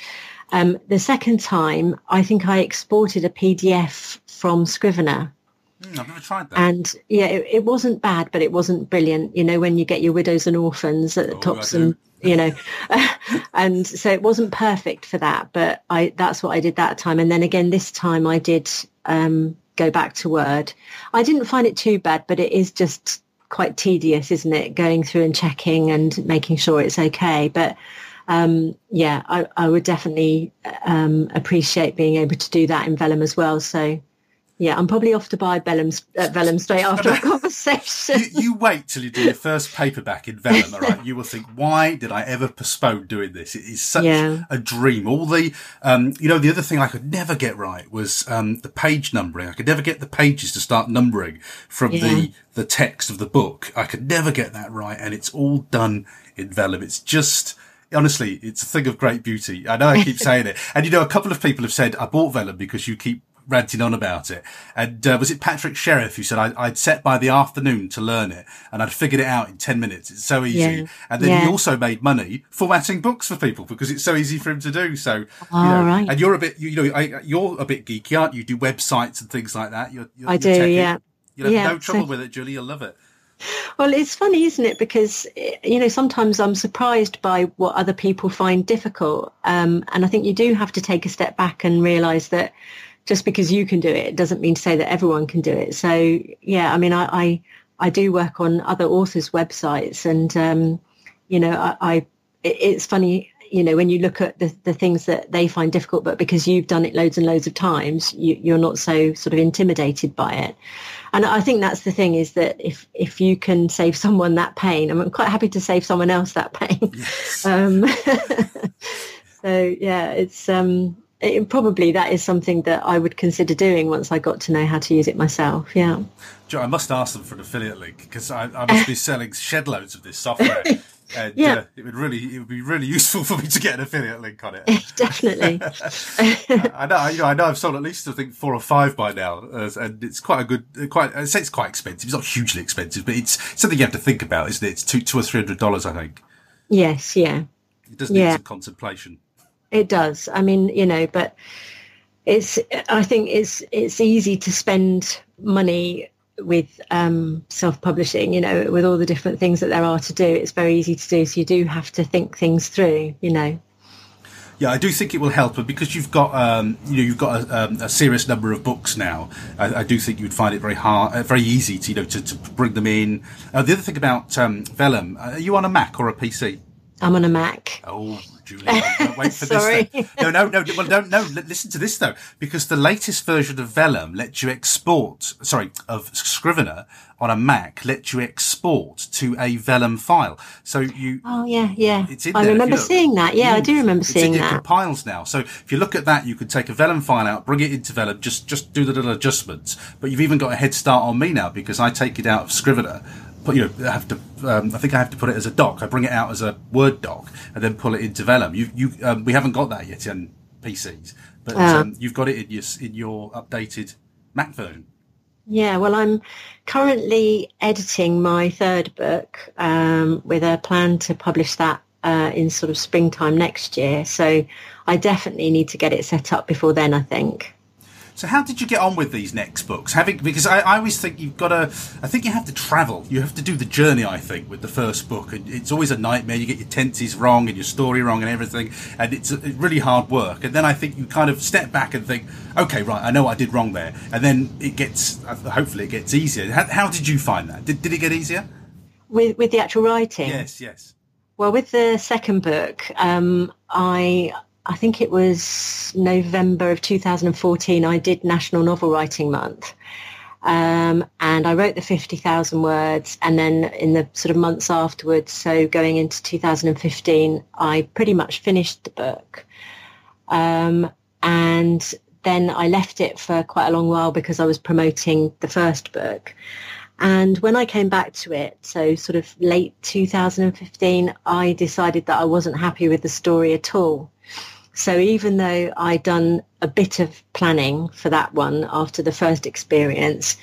Um, the second time, I think I exported a PDF from Scrivener. Mm, I've never tried that. And yeah, it, it, wasn't bad, but it wasn't brilliant. You know, when you get your widows and orphans at the oh, tops and you know, and so it wasn't perfect for that. But I that's what I did that time. And then again, this time I did um, go back to Word. I didn't find it too bad, but it is just quite tedious, isn't it? Going through and checking and making sure it's okay. But um, yeah, I, I, would definitely um, appreciate being able to do that in Vellum as well. So yeah, I'm probably off to buy Vellum, uh, Vellum straight after our conversation. you, you, wait till you do your first paperback in Vellum, all right? You will think, why did I ever postpone doing this? It is such yeah. a dream. All the, um, you know, the other thing I could never get right was um, the page numbering. I could never get the pages to start numbering from yeah. the the text of the book. I could never get that right, and it's all done in Vellum. It's just honestly, it's a thing of great beauty. I know I keep saying it. And you know, a couple of people have said, I bought Vellum because you keep ranting on about it. And uh, was it Patrick Sheriff who said I, would set by the afternoon to learn it and I'd figured it out in 10 minutes. It's so easy. Yeah. And then yeah. he also made money formatting books for people because it's so easy for him to do. So, oh, you know, right. and you're a bit, you, know, I, you're a bit geeky, aren't you? Do websites and things like that. You're, you're, I do, yeah. You'll have yeah, no trouble so... with it, Julie. You'll love it. Well, it's funny, isn't it? Because, you know, sometimes I'm surprised by what other people find difficult. Um, and I think you do have to take a step back and realize that just because you can do it doesn't mean to say that everyone can do it. So yeah, I mean, I I, I do work on other authors' websites, and um, you know, I, I it's funny. You know, when you look at the, the things that they find difficult, but because you've done it loads and loads of times, you, you're not so sort of intimidated by it. And I think that's the thing is that if if you can save someone that pain, I'm quite happy to save someone else that pain. Yes. Um, so yeah, it's um, it, probably that is something that I would consider doing once I got to know how to use it myself. Yeah. Joe, I must ask them for an affiliate link because I, I, must be selling shed loads of this software. And, yeah. Uh, it would really, it would be really useful for me to get an affiliate link on it. Definitely. I know, you know, I know I've sold at least I think four or five by now, uh, and it's quite a good, quite. I say it's quite expensive. It's not hugely expensive, but it's something you have to think about, isn't it? It's two, two or three hundred dollars, I think. Yes. Yeah. It does need yeah. some contemplation. It does. I mean, you know, but it's. I think it's it's easy to spend money with um, self-publishing. You know, with all the different things that there are to do, it's very easy to do. So you do have to think things through. You know. Yeah, I do think it will help, but because you've got um, you know you've got a, um, a, serious number of books now, I, I, do think you would find it very hard, uh, very easy to you know to, to bring them in. Uh, the other thing about um, Vellum, are you on a Mac or a PC? I'm on a Mac. Oh, Julie, wait for this. Though. No, no, no. Well, don't no. Listen to this though, because the latest version of Vellum lets you export. Sorry, of Scrivener on a Mac lets you export to a Vellum file. So you. Oh yeah, yeah. It's in I remember seeing that. Yeah, I do remember seeing it that. compiles now. So if you look at that, you could take a Vellum file out, bring it into Vellum, just just do the little adjustments. But you've even got a head start on me now because I take it out of Scrivener put, you know, I have to. Um, I think I have to put it as a doc. I bring it out as a Word doc and then pull it into Vellum. You, you, um, we haven't got that yet in PCs, but uh, um, you've got it in your in your updated Mac version. Yeah, well, I'm currently editing my third book um, with a plan to publish that uh, in sort of springtime next year. So I definitely need to get it set up before then. I think. So how did you get on with these next books? Having because I, I always think you've got to. I think you have to travel. You have to do the journey. I think with the first book, and it's always a nightmare. You get your tenses wrong and your story wrong and everything, and it's really hard work. And then I think you kind of step back and think, okay, right, I know what I did wrong there, and then it gets hopefully it gets easier. How, how did you find that? Did did it get easier? With with the actual writing? Yes, yes. Well, with the second book, um, I I think it was November of 2014, I did National Novel Writing Month. Um, and I wrote the 50,000 words. And then in the sort of months afterwards, so going into 2015, I pretty much finished the book. Um, and then I left it for quite a long while because I was promoting the first book. And when I came back to it, so sort of late 2015, I decided that I wasn't happy with the story at all. So even though I'd done a bit of planning for that one after the first experience,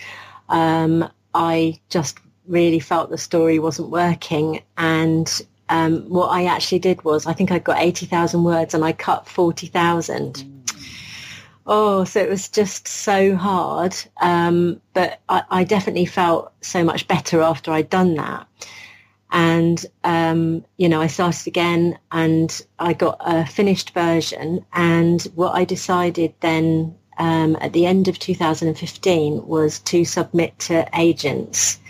um, I just really felt the story wasn't working. And um, what I actually did was, I think I got 80,000 words and I cut 40,000. Oh, so it was just so hard. Um, but I, I, definitely felt so much better after I'd done that. And, um, you know, I started again and I got a finished version. And what I decided then um, at the end of 2015 was to submit to agents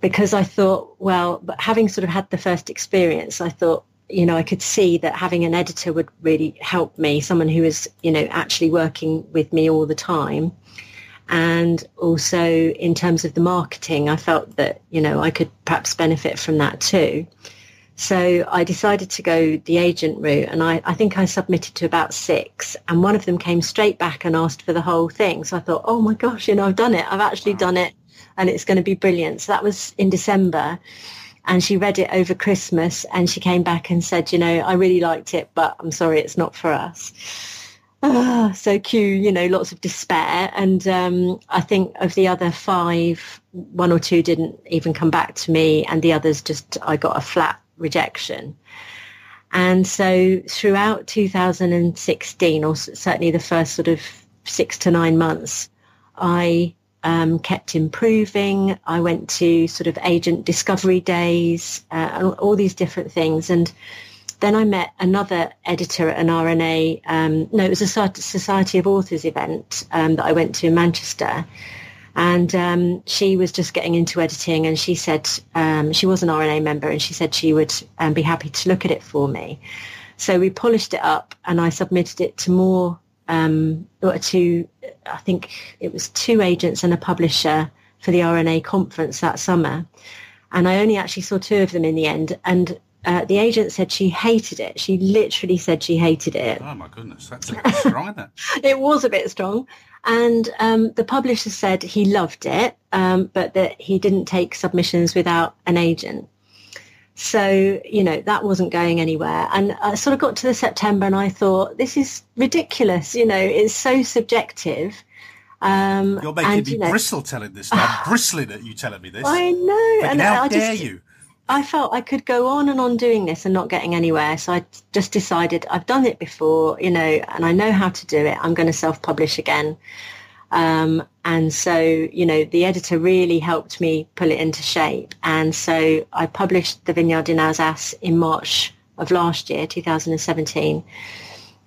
because I thought, well, but having sort of had the first experience, I thought, you know, I could see that having an editor would really help me, someone who is, you know, actually working with me all the time. And also in terms of the marketing, I felt that, you know, I could perhaps benefit from that too. So I decided to go the agent route and I, I think I submitted to about six and one of them came straight back and asked for the whole thing. So I thought, oh my gosh, you know, I've done it. I've actually done it and it's going to be brilliant. So that was in December and she read it over Christmas and she came back and said, you know, I really liked it, but I'm sorry, it's not for us oh, so cue, you know, lots of despair. And um, I think of the other five, one or two didn't even come back to me, and the others just, I got a flat rejection. And so throughout 2016, or certainly the first sort of six to nine months, I um, kept improving. I went to sort of agent discovery days, uh, all these different things. And then I met another editor at an RNA. Um, no, it was a Society of Authors event um, that I went to in Manchester. And um, she was just getting into editing and she said um, she was an RNA member and she said she would um, be happy to look at it for me. So we polished it up and I submitted it to more, um, to, I think it was two agents and a publisher for the RNA conference that summer. And I only actually saw two of them in the end. And uh, the agent said she hated it. She literally said she hated it. Oh my goodness, that's a bit strong, isn't it? it was a bit strong. And um, the publisher said he loved it, um, but that he didn't take submissions without an agent. So, you know, that wasn't going anywhere. And I sort of got to the September and I thought, this is ridiculous. You know, it's so subjective. Um, You're making and, me you know, bristle telling this. I'm bristling at you telling me this. I know. and how I dare just, you? I felt I could go on and on doing this and not getting anywhere. So I just decided I've done it before, you know, and I know how to do it. I'm going to self-publish again. Um, and so, you know, the editor really helped me pull it into shape. And so I published The Vineyard in Alsace in March of last year, 2017.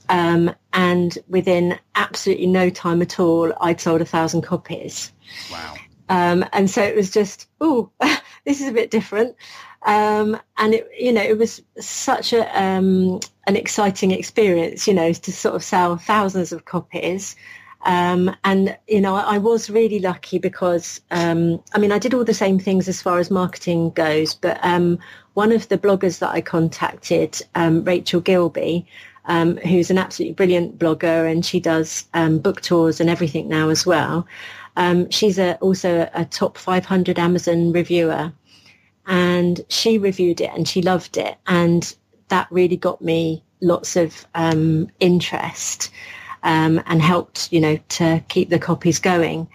Um, and within absolutely no time at all, I'd sold a thousand copies. Wow. Um, and so it was just, oh, this is a bit different. Um, and it, you know, it was such a um, an exciting experience, you know, to sort of sell thousands of copies. Um, and you know, I, I, was really lucky because um, I mean, I did all the same things as far as marketing goes, but um, one of the bloggers that I contacted, um, Rachel Gilbey, who's an absolutely brilliant blogger, and she does book tours and everything now as well. She's a, also a top 500 Amazon reviewer. And she reviewed it and she loved it. And that really got me lots of um, interest um, and helped you know to keep the copies going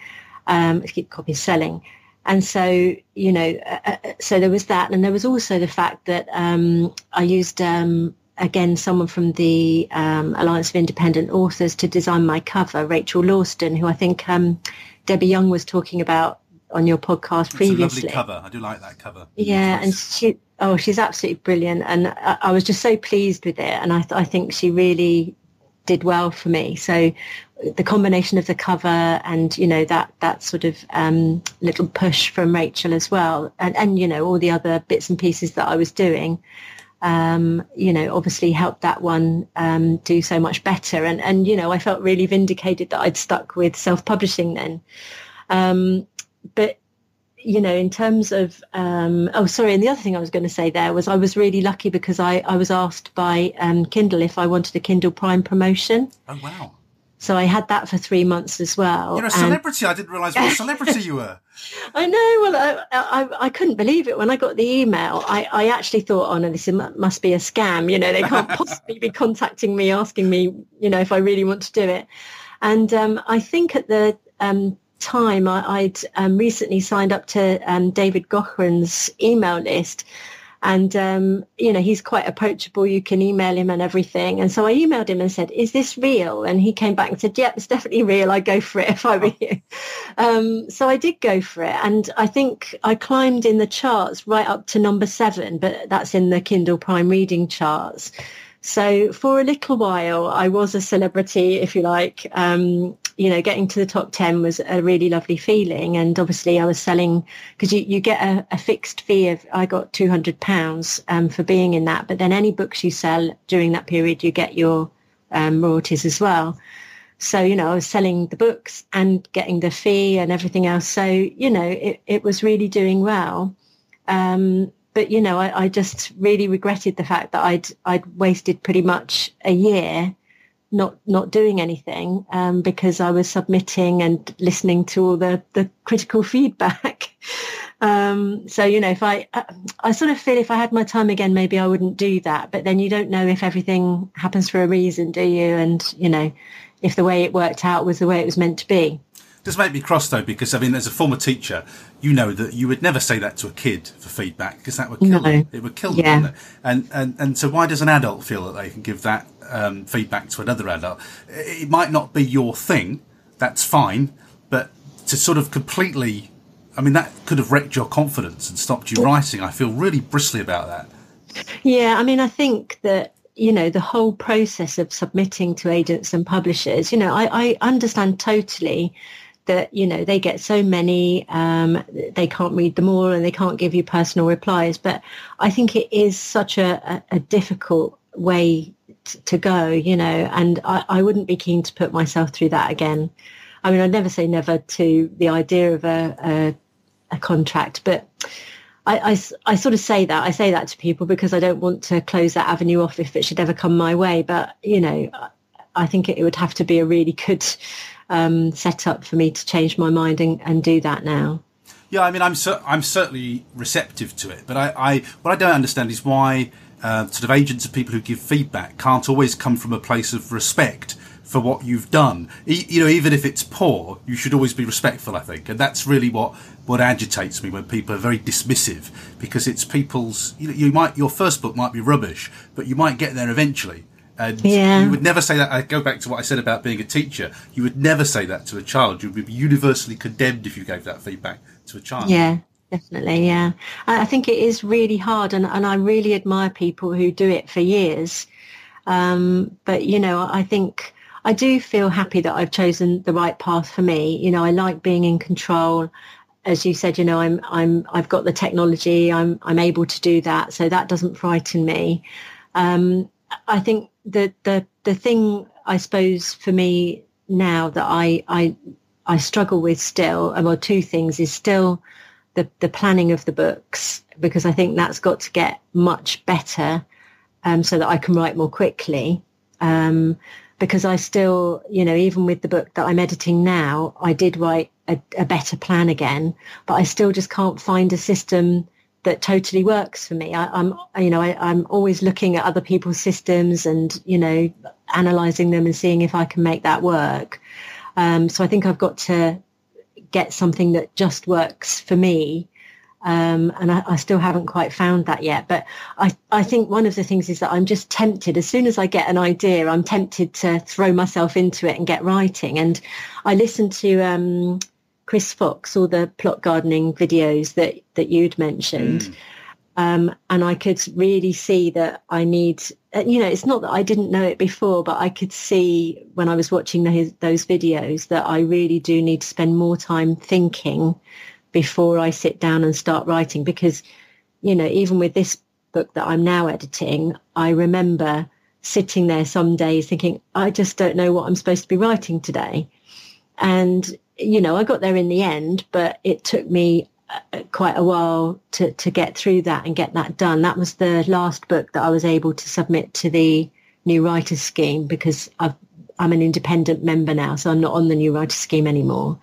um, keep copies selling. And so you know uh, uh, so there was that. And there was also the fact that um, I used um, again someone from the um, Alliance of Independent Authors to design my cover, Rachel Lawston, who I think um, Debbie Young was talking about on your podcast It's previously. cover. I do like that cover. Yeah, and she oh she's absolutely brilliant, and I, I was just so pleased with it, and I th- I think she really did well for me. So the combination of the cover and you know that that sort of um, little push from Rachel as well, and and you know all the other bits and pieces that I was doing. Um, you know, obviously helped that one um, do so much better, and and you know, I felt really vindicated that I'd stuck with self-publishing then. Um, but you know, in terms of, um, oh, sorry. And the other thing I was going to say there was I was really lucky because I, I was asked by um, Kindle if I wanted a Kindle Prime promotion. Oh wow! So I had that for three months as well. You're a And- celebrity. I didn't realise what a celebrity you were. I know. Well, I, I, I couldn't believe it when I got the email. I, I actually thought, oh no, this must be a scam. You know, they can't possibly be contacting me asking me, you know, if I really want to do it. And um, I think at the um, time I, I'd um, recently signed up to um, David Gaughran's email list. And, um, you know, he's quite approachable. You can email him and everything. And so I emailed him and said, is this real? And he came back and said, yep, it's definitely real. I'd go for it if I were you. Um, so I did go for it. And I think I climbed in the charts right up to number seven, but that's in the Kindle Prime reading charts. So for a little while, I was a celebrity, if you like. Um, you know, getting to the top 10 was a really lovely feeling. And obviously I was selling, because you, you get a, a fixed fee of, I got £200 um, for being in that. But then any books you sell during that period, you get your um, royalties as well. So, you know, I was selling the books and getting the fee and everything else. So, you know, it, it was really doing well. Um, but, you know, I, I just really regretted the fact that I'd, I'd wasted pretty much a year not not doing anything um, because I was submitting and listening to all the, the critical feedback. um, so you know, if I I sort of feel if I had my time again, maybe I wouldn't do that. But then you don't know if everything happens for a reason, do you? And you know, if the way it worked out was the way it was meant to be. does make me cross though because I mean, as a former teacher, you know that you would never say that to a kid for feedback because that would kill No. them. It would kill them. Yeah. And and and so why does an adult feel that they can give that um, feedback to another adult? It might not be your thing. That's fine, but to sort of completely, I mean, that could have wrecked your confidence and stopped you writing. I feel really bristly about that. Yeah, I mean, I think that you know the whole process of submitting to agents and publishers. You know, I, I understand totally that you know they get so many, um, they can't read them all, and they can't give you personal replies. But I think it is such a, a, a difficult way to go. You know, and I, I wouldn't be keen to put myself through that again. I mean, I'd never say never to the idea of a, a, a contract, but I, I, I, sort of say that. I say that to people because I don't want to close that avenue off if it should ever come my way. But, you know, I- I think it would have to be a really good um, setup for me to change my mind and, and do that now. Yeah, I mean, I'm cer- I'm certainly receptive to it, but I, I what I don't understand is why uh, sort of agents and people who give feedback can't always come from a place of respect for what you've done. E- you know, even if it's poor, you should always be respectful. I think, and that's really what what agitates me when people are very dismissive because it's people's. You know, you might your first book might be rubbish, but you might get there eventually. And Yeah. you would never say that. I go back to what I said about being a teacher. You would never say that to a child. You would be universally condemned if you gave that feedback to a child. Yeah, definitely. Yeah. I think it is really hard and, and I really admire people who do it for years. Um, but, you know, I think I do feel happy that I've chosen the right path for me. You know, I like being in control. As you said, you know, I'm, I'm, I've got the technology. I'm, I'm able to do that. So that doesn't frighten me. Um, I think the, the, the thing, I suppose, for me now that I, I, I struggle with still, well, two things is still the, the planning of the books, because I think that's got to get much better um, so that I can write more quickly. Um, because I still, you know, even with the book that I'm editing now, I did write a, a better plan again, but I still just can't find a system that totally works for me. I, I'm, you know, I, I'm always looking at other people's systems and, you know, analyzing them and seeing if I can make that work. Um, so I think I've got to get something that just works for me. Um, and I, I, still haven't quite found that yet. But I, I think one of the things is that I'm just tempted. As soon as I get an idea, I'm tempted to throw myself into it and get writing. And I listened to um, Chris Fox, all the plot gardening videos that that you'd mentioned. Mm. Um, and I could really see that I need, you know, it's not that I didn't know it before, but I could see when I was watching the, those videos that I really do need to spend more time thinking before I sit down and start writing because, you know, even with this book that I'm now editing, I remember sitting there some days thinking, I just don't know what I'm supposed to be writing today. And, you know, I got there in the end, but it took me uh, quite a while to, to get through that and get that done. That was the last book that I was able to submit to the New Writers Scheme because I've, I'm an independent member now, so I'm not on the New Writers Scheme anymore.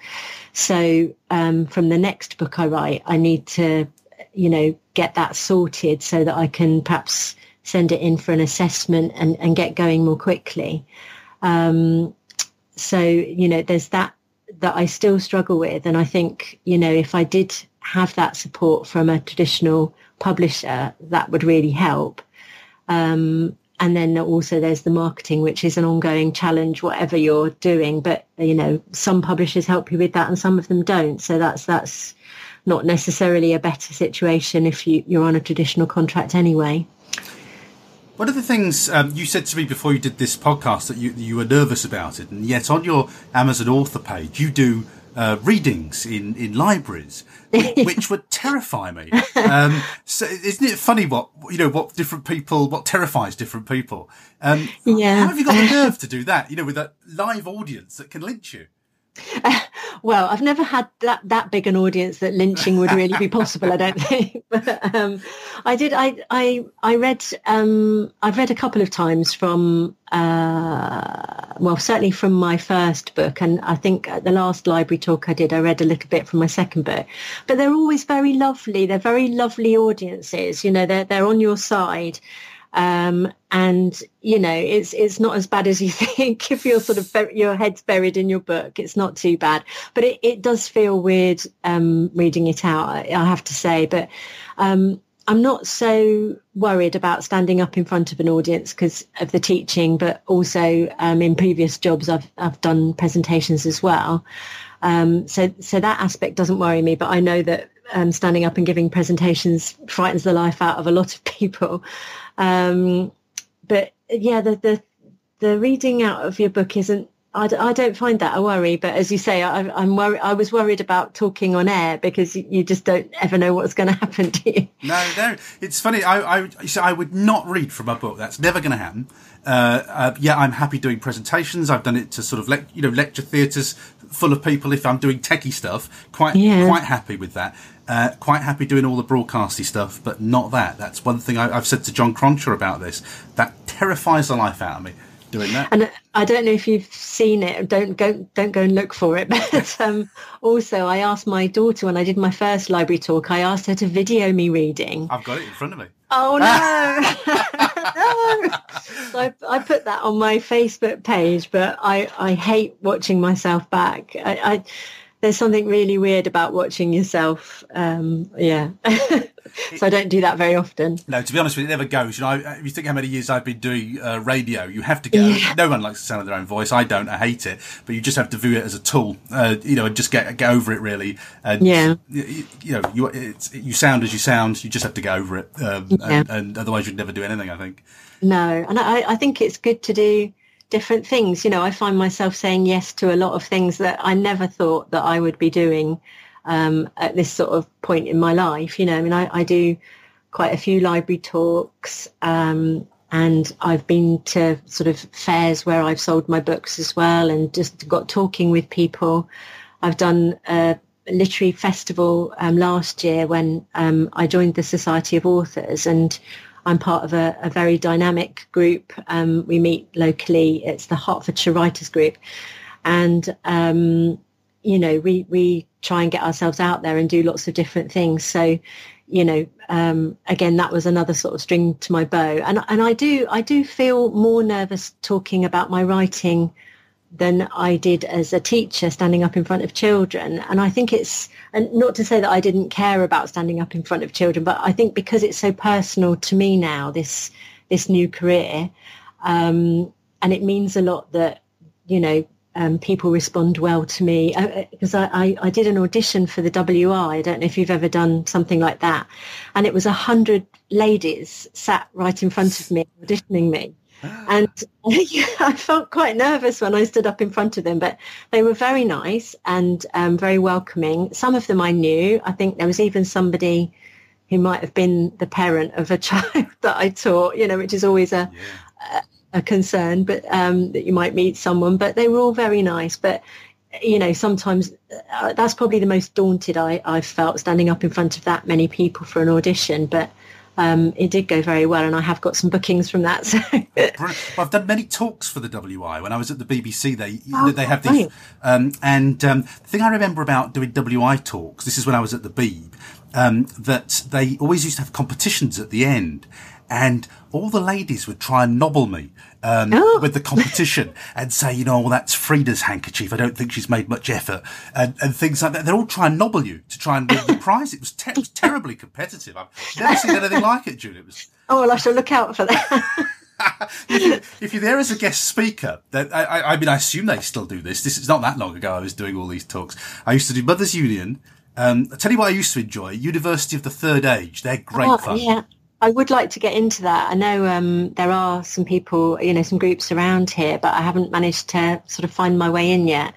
So um, from the next book I write, I need to, you know, get that sorted so that I can perhaps send it in for an assessment and, and get going more quickly. Um, so, you know, there's that that I still struggle with. And I think, you know, if I did have that support from a traditional publisher, that would really help. Um, and then also there's the marketing, which is an ongoing challenge, whatever you're doing. But, you know, some publishers help you with that and some of them don't. So that's, that's not necessarily a better situation if you, you're on a traditional contract anyway. One of the things um, you said to me before you did this podcast that you, you were nervous about it, and yet on your Amazon author page, you do uh, readings in, in libraries, which would terrify me. Um, so isn't it funny what you know what different people what terrifies different people? Um, yeah. How have you got the nerve to do that? You know, with a live audience that can lynch you. well, I've never had that that big an audience that lynching would really be possible. I don't think. But um, I did. I I I read. Um, I've read a couple of times from. Uh, well, certainly from my first book, and I think at the last library talk I did, I read a little bit from my second book. But they're always very lovely. They're very lovely audiences. You know, they're they're on your side. Um, and you know, it's it's not as bad as you think. if you're sort of bur- your head's buried in your book, it's not too bad. But it, it does feel weird um, reading it out. I, have to say, but. Um, I'm not so worried about standing up in front of an audience because of the teaching, but also um, in previous jobs I've I've done presentations as well. Um, so so that aspect doesn't worry me. But I know that um, standing up and giving presentations frightens the life out of a lot of people. Um, but yeah, the, the the reading out of your book isn't. I d- I don't find that a worry, but as you say, I, I'm worried. I was worried about talking on air because you just don't ever know what's going to happen to you. No, no, it's funny. I, I, so I would not read from a book. That's never going to happen. Uh, uh, yeah, I'm happy doing presentations. I've done it to sort of le- you know lecture theatres full of people. If I'm doing techie stuff, quite yeah. quite happy with that. Uh, quite happy doing all the broadcasty stuff, but not that. That's one thing I, have said to John Cruncher about this. That terrifies the life out of me doing that. And I don't know if you've seen it. Don't go don't go and look for it. But um, also, I asked my daughter when I did my first library talk. I asked her to video me reading. I've got it in front of me. Oh no! no. So I, I, put that on my Facebook page, but I, I hate watching myself back. I, I there's something really weird about watching yourself. Um, yeah. so I don't do that very often. No, to be honest with you, it never goes. You know, if you think how many years I've been doing uh, radio, you have to go. Yeah. No one likes the sound of their own voice. I don't. I hate it. But you just have to view it as a tool. Uh, you know, and just get get over it really. And, yeah. You, you know, you you sound as you sound. You just have to get over it. Um, yeah. and, and, otherwise, you'd never do anything. I think. No, and I, I think it's good to do different things. You know, I find myself saying yes to a lot of things that I never thought that I would be doing um, at this sort of point in my life. You know, I mean, I, I do quite a few library talks um, and I've been to sort of fairs where I've sold my books as well and just got talking with people. I've done a literary festival um, last year when um, I joined the Society of Authors and I'm part of a, a very dynamic group. Um, we meet locally. It's the Hertfordshire Writers Group. And, um, you know, we, we try and get ourselves out there and do lots of different things. So, you know, um, again, that was another sort of string to my bow. And, and I do, I do feel more nervous talking about my writing than I did as a teacher standing up in front of children. And I think it's, and not to say that I didn't care about standing up in front of children, but I think because it's so personal to me now, this, this new career, um, and it means a lot that, you know, um, people respond well to me because uh, uh I, I, I, did an audition for the WI. I don't know if you've ever done something like that. And it was a hundred ladies sat right in front of me auditioning me. And I felt quite nervous when I stood up in front of them, but they were very nice and um, very welcoming. Some of them I knew. I think there was even somebody who might have been the parent of a child that I taught, you know, which is always a, yeah. a, a, concern, but um, that you might meet someone. But they were all very nice. But you know, sometimes uh, that's probably the most daunted I, I've felt standing up in front of that many people for an audition. But um, it did go very well, and I have got some bookings from that. So. well, I've done many talks for the WI. When I was at the BBC, they oh, they have these, um, and um, the thing I remember about doing WI talks. This is when I was at the Beeb. Um, that they always used to have competitions at the end, and all the ladies would try and nobble me um, oh. with the competition and say, you know, well, that's Frida's handkerchief. I don't think she's made much effort and, and things like that. They're all trying to nobble you to try and win the prize. It was, te- it was terribly competitive. I've never seen anything like it, Julie. It was. Oh, well, I shall look out for that. if, you, are there as a guest speaker, then I, I, mean, I assume they still do this. This is not that long ago. I was doing all these talks. I used to do Mothers Union. Um, I tell you what, I used to enjoy University of the Third Age. They're great oh, fun. Yeah. I would like to get into that. I know um, there are some people, you know, some groups around here, but I haven't managed to sort of find my way in yet.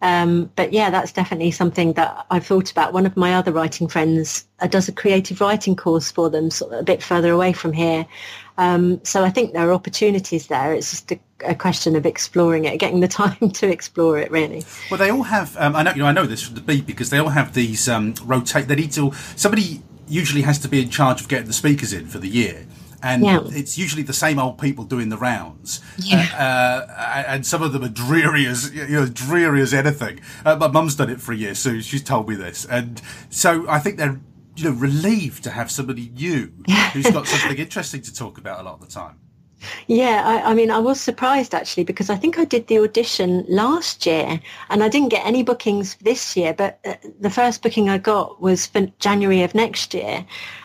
Um, but yeah, that's definitely something that I've thought about. One of my other writing friends uh, does a creative writing course for them, sort of a bit further away from here. Um, so I think there are opportunities there. It's just a, a, question of exploring it, getting the time to explore it. Really. Well, they all have. Um, I know. You know. I know this from the Beeb because they all have these um, rotate. They need to. Somebody usually has to be in charge of getting the speakers in for the year. And yeah. it's usually the same old people doing the rounds, yeah. uh, uh, and some of them are dreary as you know, dreary as anything. Uh, my mum's done it for a year, so she's told me this, and so I think they're you know relieved to have somebody new who's got something interesting to talk about a lot of the time. Yeah, I, I, mean, I was surprised actually because I think I did the audition last year and I didn't get any bookings this year, but uh, the first booking I got was for January of next year.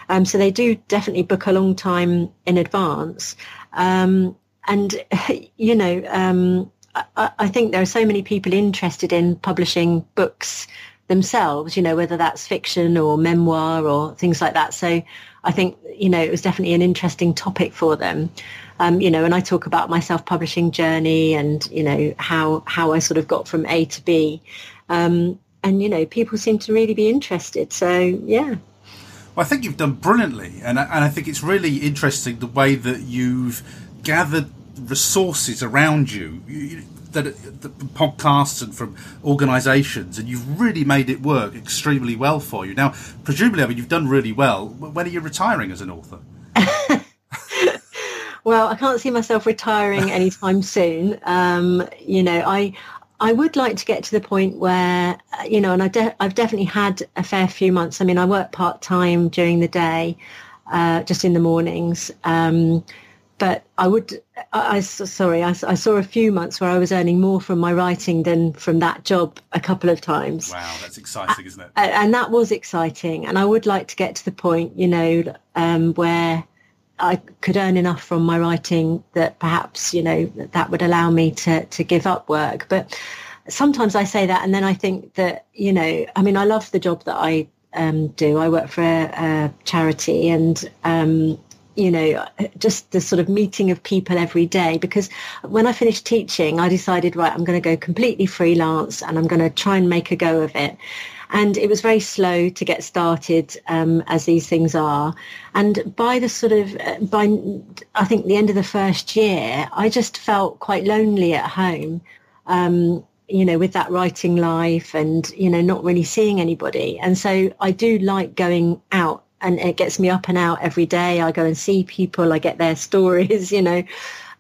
Um, so they do definitely book a long time in advance. Um, and, you know, um, I, I think there are so many people interested in publishing books themselves, you know, whether that's fiction or memoir or things like that. So I think, you know, it was definitely an interesting topic for them um, you know, and I talk about my self-publishing journey and, you know, how, how I sort of got from A to B. Um, and, you know, people seem to really be interested. So, yeah. Well, I think you've done brilliantly. And I, and I think it's really interesting the way that you've gathered resources around you. That the podcasts and from organisations, and you've really made it work extremely well for you. Now, presumably, I mean, you've done really well. When are you retiring as an author? Well, I can't see myself retiring anytime soon. Um, you know, I I would like to get to the point where, uh, you know, and I de- I've definitely had a fair few months. I mean, I work part time during the day, uh, just in the mornings. Um, but I would, I, I sorry, I, I, saw a few months where I was earning more from my writing than from that job a couple of times. Wow, that's exciting, isn't it? And that was exciting. And I would like to get to the point, you know, um, where I could earn enough from my writing that perhaps, you know, that would allow me to, to give up work. But sometimes I say that and then I think that, you know, I mean, I love the job that I um, do. I work for a, a charity and, um, you know, just the sort of meeting of people every day. Because when I finished teaching, I decided, right, I'm going to go completely freelance and I'm going to try and make a go of it. And it was very slow to get started, um, as these things are. And by the sort of, uh, by, I think the end of the first year, I just felt quite lonely at home. Um, you know, with that writing life and, you know, not really seeing anybody. And so I do like going out and it gets me up and out every day. I go and see people, I get their stories, you know.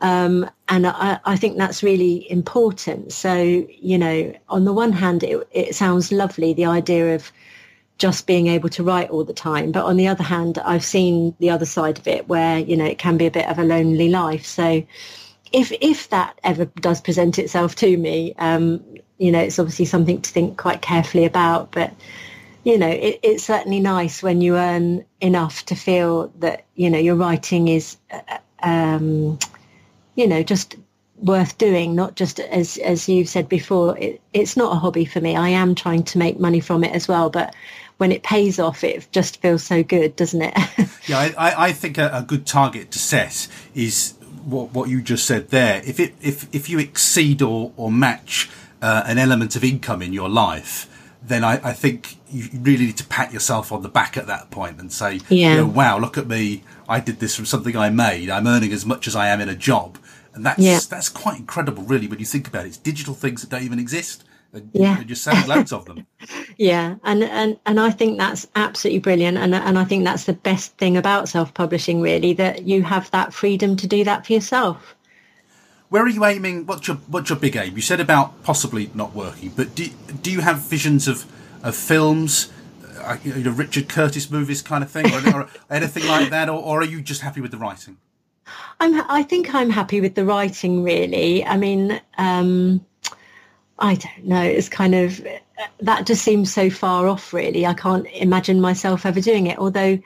Um, and I, I, think that's really important. So, you know, on the one hand, it, it sounds lovely, the idea of just being able to write all the time. But on the other hand, I've seen the other side of it where, you know, it can be a bit of a lonely life. So, if if that ever does present itself to me, um, you know, it's obviously something to think quite carefully about. But you know, it, it's certainly nice when you earn enough to feel that you know your writing is, uh, um, you know, just worth doing. Not just as as you've said before, it, it's not a hobby for me. I am trying to make money from it as well, but when it pays off, it just feels so good, doesn't it? yeah, I, I think a, a, good target to set is what what you just said there. If it if if you exceed or or match uh, an element of income in your life, then I, I, think you really need to pat yourself on the back at that point and say, yeah. You know, wow, look at me. I did this from something I made. I'm earning as much as I am in a job. And that's, yeah. that's quite incredible, really, when you think about it. It's digital things that don't even exist. And yeah. you're just selling loads of them. yeah. And, and, and I think that's absolutely brilliant. And, and I think that's the best thing about self-publishing, really, that you have that freedom to do that for yourself. Where are you aiming? What's your what's your big aim? You said about possibly not working, but do do you have visions of of films, uh, you know, Richard Curtis movies kind of thing, or, or anything like that, or, or are you just happy with the writing? I'm. I think I'm happy with the writing. Really, I mean, um, I don't know. It's kind of that just seems so far off. Really, I can't imagine myself ever doing it. Although,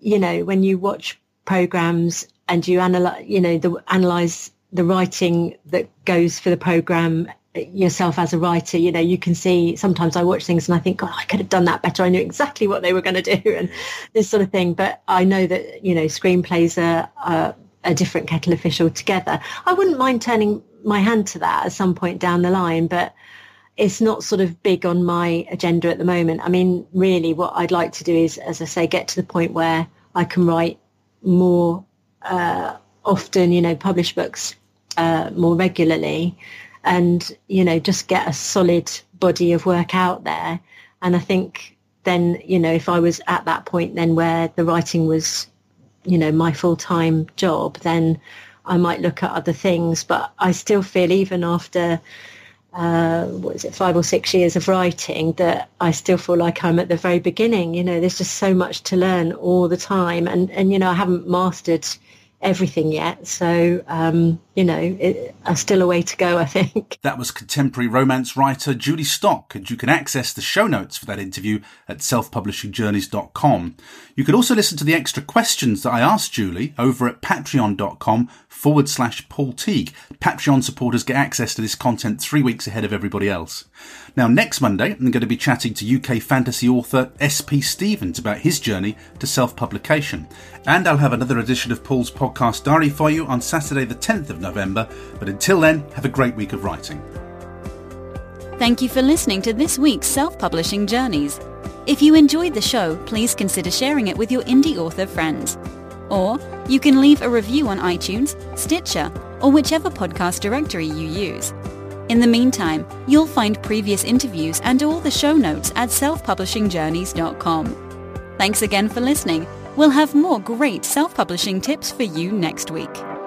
you know, when you watch programs and you analyze, you know, the analyze the writing that goes for the program yourself as a writer you know you can see sometimes i watch things and i think god i could have done that better. I knew exactly what they were going to do and this sort of thing. But i know that you know screenplays are, are a different kettle of fish altogether. I wouldn't mind turning my hand to that at some point down the line but it's not sort of big on my agenda at the moment. I mean really what i'd like to do is as i say get to the point where i can write more uh, often you know publish books uh, more regularly and, you know, just get a solid body of work out there. And I think then, you know, if I was at that point then where the writing was, you know, my full-time job, then I might look at other things. But I still feel even after, uh, what is it, five or six years of writing, that I still feel like I'm at the very beginning. You know, there's just so much to learn all the time. And, and you know, I haven't mastered everything yet. So, um, you know, it, uh, still a way to go, I think. That was contemporary romance writer Julie Stock, and you can access the show notes for that interview at selfpublishingjourneys.com. You can also listen to the extra questions that I asked Julie over at patreon.com forward slash Paul Teague. Patreon supporters get access to this content three weeks ahead of everybody else. Now, next Monday, I'm going to be chatting to UK fantasy author S.P. Stevens about his journey to self-publication. And I'll have another edition of Paul's podcast diary for you on Saturday the 10th of November. But until then, have a great week of writing. Thank you for listening to this week's Self-Publishing Journeys. If you enjoyed the show, please consider sharing it with your indie author friends. Or you can leave a review on iTunes, Stitcher, or whichever podcast directory you use. In the meantime, you'll find previous interviews and all the show notes at selfpublishingjourneys.com. Thanks again for listening. We'll have more great self-publishing tips for you next week.